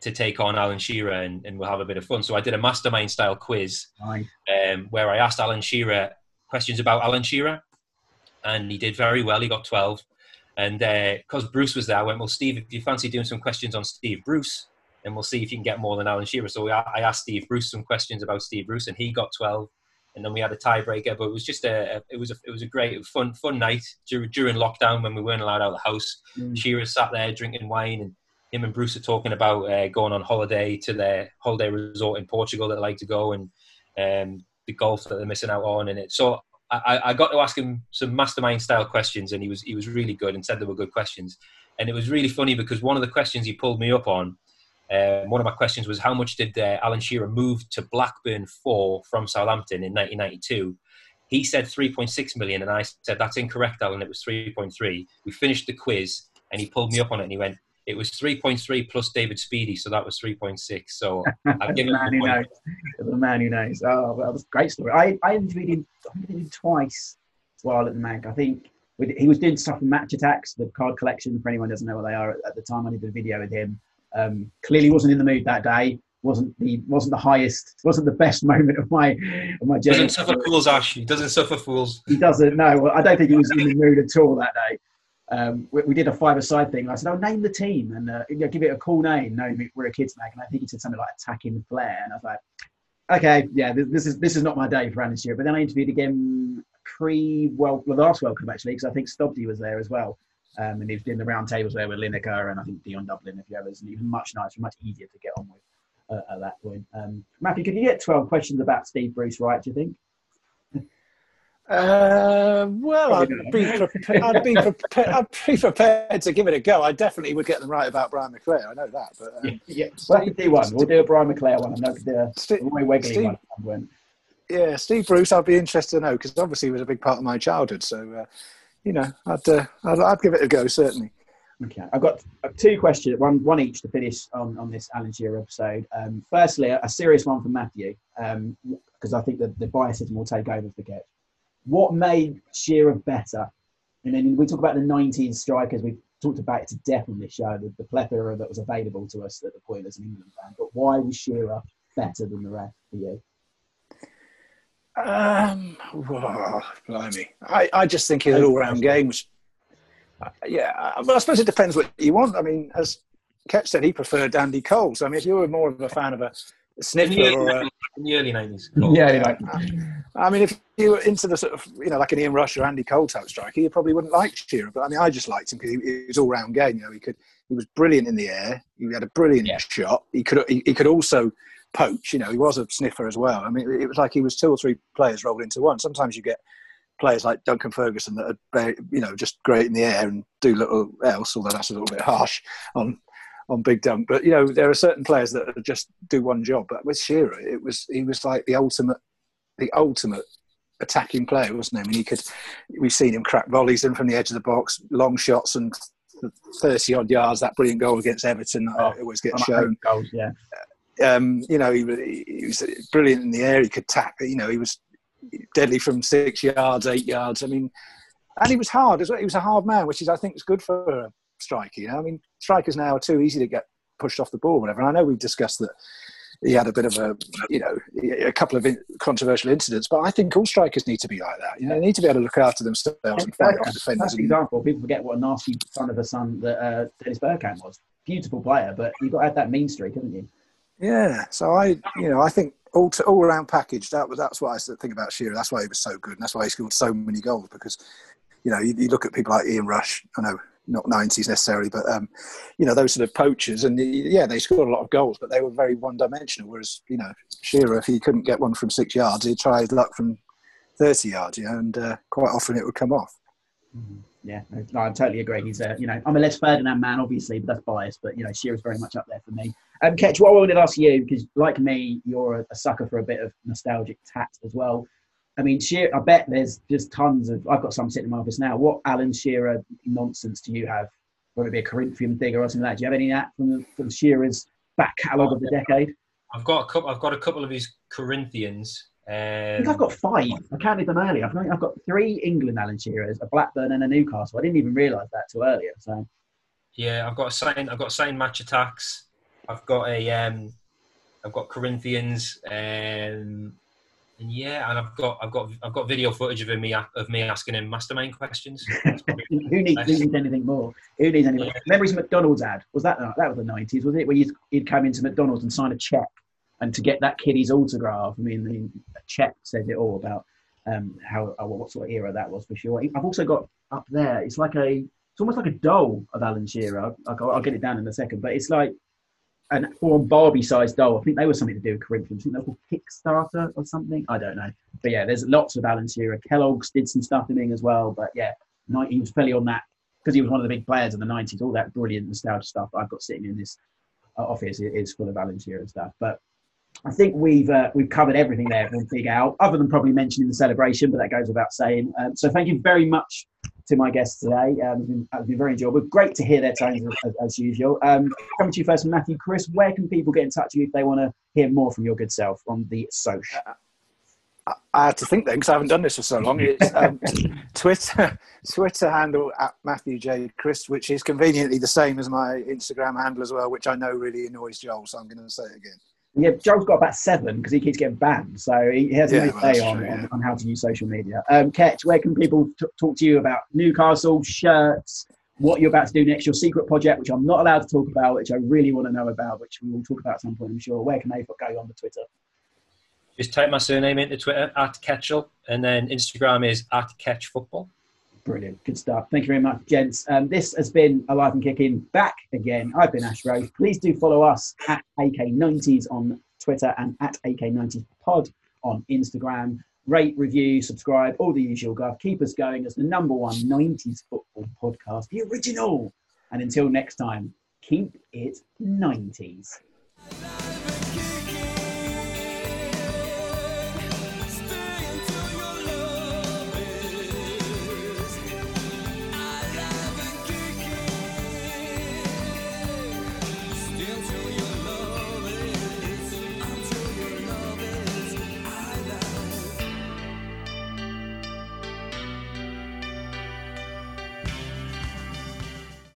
to take on Alan Shearer, and, and we'll have a bit of fun. So I did a mastermind style quiz Nice. um, where I asked Alan Shearer questions about Alan Shearer, and he did very well. He got 12. And because Bruce was there, I went, Well, Steve, if you fancy doing some questions on Steve Bruce, and we'll see if you can get more than Alan Shearer. So we, I asked Steve Bruce some questions about Steve Bruce, and he got 12. And then we had a tiebreaker, but it was just a, it was a, it was a great, fun, fun night during, during lockdown when we weren't allowed out of the house. Mm. Shearer sat there drinking wine, and him and Bruce are talking about uh, going on holiday to their holiday resort in Portugal that they like to go, and um, the golf that they're missing out on and it. So I, I- I got to ask him some mastermind style questions, and he was he was really good and said they were good questions. And it was really funny because one of the questions he pulled me up on, um, one of my questions was how much did uh, Alan Shearer move to Blackburn for from Southampton in 1992? He said 3.6 million, and I said that's incorrect, Alan. It was 3.3. We finished the quiz, and he pulled me up on it, and he went, "It was 3.3 plus David Speedie, so that was 3.6." So (laughs) I've the given him man who knows. The man who knows. Oh, well, that was a great story. I, I interviewed him, I interviewed him twice while at the mag. I think with, he was doing stuff for Match Attax, the card collection. For anyone who doesn't know what they are, at, at the time I did a video with him. Um, clearly wasn't in the mood that day. wasn't the wasn't the highest. wasn't the best (laughs) moment of my of my journey. Doesn't suffer fools, Ash. He doesn't suffer fools. He doesn't. No, well, I don't think he was in the mood at all that day. Um, we, we did a five-a-side thing. I said, "Oh, name the team and uh, you know, give it a cool name." No, we're a kids mag, and I think he said something like "Attacking Flair," and I was like, "Okay, yeah, this, this is this is not my day for Alan Shearer." But then I interviewed again pre well, the last World Cup actually, because I think Stobbsy was there as well, um, and he was doing the round tables there with Lineker and I think Dion Dublin, a few others, and he was much nicer, much easier to get on with uh, at that point. Um, Matthew, could you get twelve questions about Steve Bruce right? Do you think? Uh, well, I'd be, prepared, I'd, be prepared, I'd be prepared to give it a go. I definitely would get them right about Brian McClair. I know that. But um, Yeah, we'll have to do one. We'll do a Brian McClair one, and I'll do a Steve, Roy Wegerle Steve- one. yeah, Steve Bruce, I'd be interested to know because obviously he was a big part of my childhood. So, uh, you know, I'd, uh, I'd I'd give it a go certainly. Okay, I've got two questions, one one each to finish on, on this Alan Shearer episode. Um, firstly, a, a serious one for Matthew, because I think that the biasism will take over for Ketch. What made Shearer better? And then we talk about the 19 strikers. We've talked about it to death on this show, the, the plethora that was available to us at the point as an England fan. But why was Shearer better than the rest for you? Um, whoa, blimey. I, I just think his all-round game was. Uh, yeah, I- well, I suppose it depends what you want. I mean, as Ketch said, he preferred Andy Cole. So, I mean, if you were more of a fan of a sniffer or a, in the early 90s. (laughs) Yeah, like, I mean, if you were into the sort of, you know, like an Ian Rush or Andy Cole type striker, you probably wouldn't like Shearer. But I mean, I just liked him because he, he was all round game. You know, he could, he was brilliant in the air. He had a brilliant Yeah. shot. He could, he, he could also poach. You know, he was a sniffer as well. I mean, it was like he was two or three players rolled into one. Sometimes you get players like Duncan Ferguson that are, you know, just great in the air and do little else. Although that's a little bit harsh on on Big Dunk. But you know, there are certain players that just do one job. But with Shearer, it was he was like the ultimate, the ultimate attacking player, wasn't he? I mean, he could. We've seen him crack volleys in from the edge of the box, long shots, and thirty odd yards. That brilliant goal against Everton Oh, uh, always gets shown. goals, yeah. Um, you know, he he was brilliant in the air. He could tack. You know, he was deadly from six yards, eight yards. I mean, and he was hard as well. He was a hard man, which is I think is good for a striker. You know, I mean, strikers now are too easy to get pushed off the ball, whatever. And I know we discussed that he had a bit of a, you know, a couple of controversial incidents, but I think all strikers need to be like that. You know, they need to be able to look after themselves and fight off defenders. That's an example. People forget what a nasty son of a son that uh, Dennis Bergkamp was. Beautiful player, but you've got to have that mean streak, haven't you? Yeah, so I, you know, I think all to, all around package. That was that's what I think about Shearer. That's why he was so good, and that's why he scored so many goals. Because, you know, you, you look at people like Ian Rush. I know not nineties necessarily, but um, you know those sort of poachers, and yeah, they scored a lot of goals, but they were very one dimensional. Whereas you know Shearer, if he couldn't get one from six yards, he'd try his luck from thirty yards. You know, and uh, quite often it would come off. Yeah, no, I totally agree. He's, a, you know, I'm a Les Ferdinand man, obviously, but that's biased. But you know, Shearer's very much up there for me. Um, Ketch, what I wanted to ask you, because like me, you're a, sucker for a bit of nostalgic tat as well. I mean, Shearer, I bet there's just tons of. I've got some sitting in my office now. What Alan Shearer nonsense do you have? Whether it be a Corinthian figure or something like that. Do you have any of that from, from Shearer's back catalogue of the decade? I've got a couple. I've got a couple of his Corinthians. Um, I think I've got five. I counted them earlier. I've, I've got three England Alan Shearers, a Blackburn, and a Newcastle. I didn't even realise that till earlier. So Yeah, I've got a sign. I've got signed Match Attax. I've got a. Um, I've got Corinthians. Um, and yeah, and I've got I've got I've got video footage of me of me asking him mastermind questions. (laughs) Who needs, who needs anything more? Who needs anything? Yeah. His McDonald's ad? Was that that was the nineties? Was it where you'd, you'd come into McDonald's and sign a check, and to get that kiddie's autograph? I mean, the check says it all about um, how uh, what sort of era that was for sure. I've also got up there. It's like a it's almost like a doll of Alan Shearer. I'll, I'll, I'll get it down in a second, but it's like an form Barbie-sized doll. I think they were something to do with Corinthians. I think they were called Kickstarter or something. I don't know. But yeah, there's lots of Shearer. Kellogg's did some stuff in it as well. But yeah, he was fairly on that because he was one of the big players in the 90s. All that brilliant nostalgia stuff I've got sitting in this uh, office is full of Shearer stuff. But I think we've uh, we've covered everything there from Big Al, other than probably mentioning the celebration, but that goes without saying. Um, so thank you very much to my guests today. Um, it's, been, it's been very enjoyable. Great to hear their tones as, as, as usual. Um, coming to you first, Matthew, Chris. Where can people get in touch with you if they want to hear more from your good self on the social? I- I had to think then because I haven't done this for so long. It's um, (laughs) Twitter Twitter handle at Matthew J Chris, which is conveniently the same as my Instagram handle as well, which I know really annoys Joel. So I'm going to say it again. Yeah, Joel's got about seven because he keeps getting banned, so he has Yeah, no well, say on, true, on, yeah. on how to use social media. Um, Ketch, where can people t- talk to you about Newcastle shirts? What you're about to do next? Your secret project, which I'm not allowed to talk about, which I really want to know about, which we will talk about at some point, I'm sure. Where can they go on the Twitter? Just type my surname into Twitter at Ketchel, and then Instagram is at Ketch Football. Brilliant, good stuff. Thank you very much, gents. Um, this has been Alive and Kicking back again. I've been Ash Rose. Please do follow us at AK90s on Twitter and at AK90spod on Instagram. Rate, review, subscribe, all the usual guff. Keep us going as the number one 90s football podcast, the original. And until next time, keep it 90s.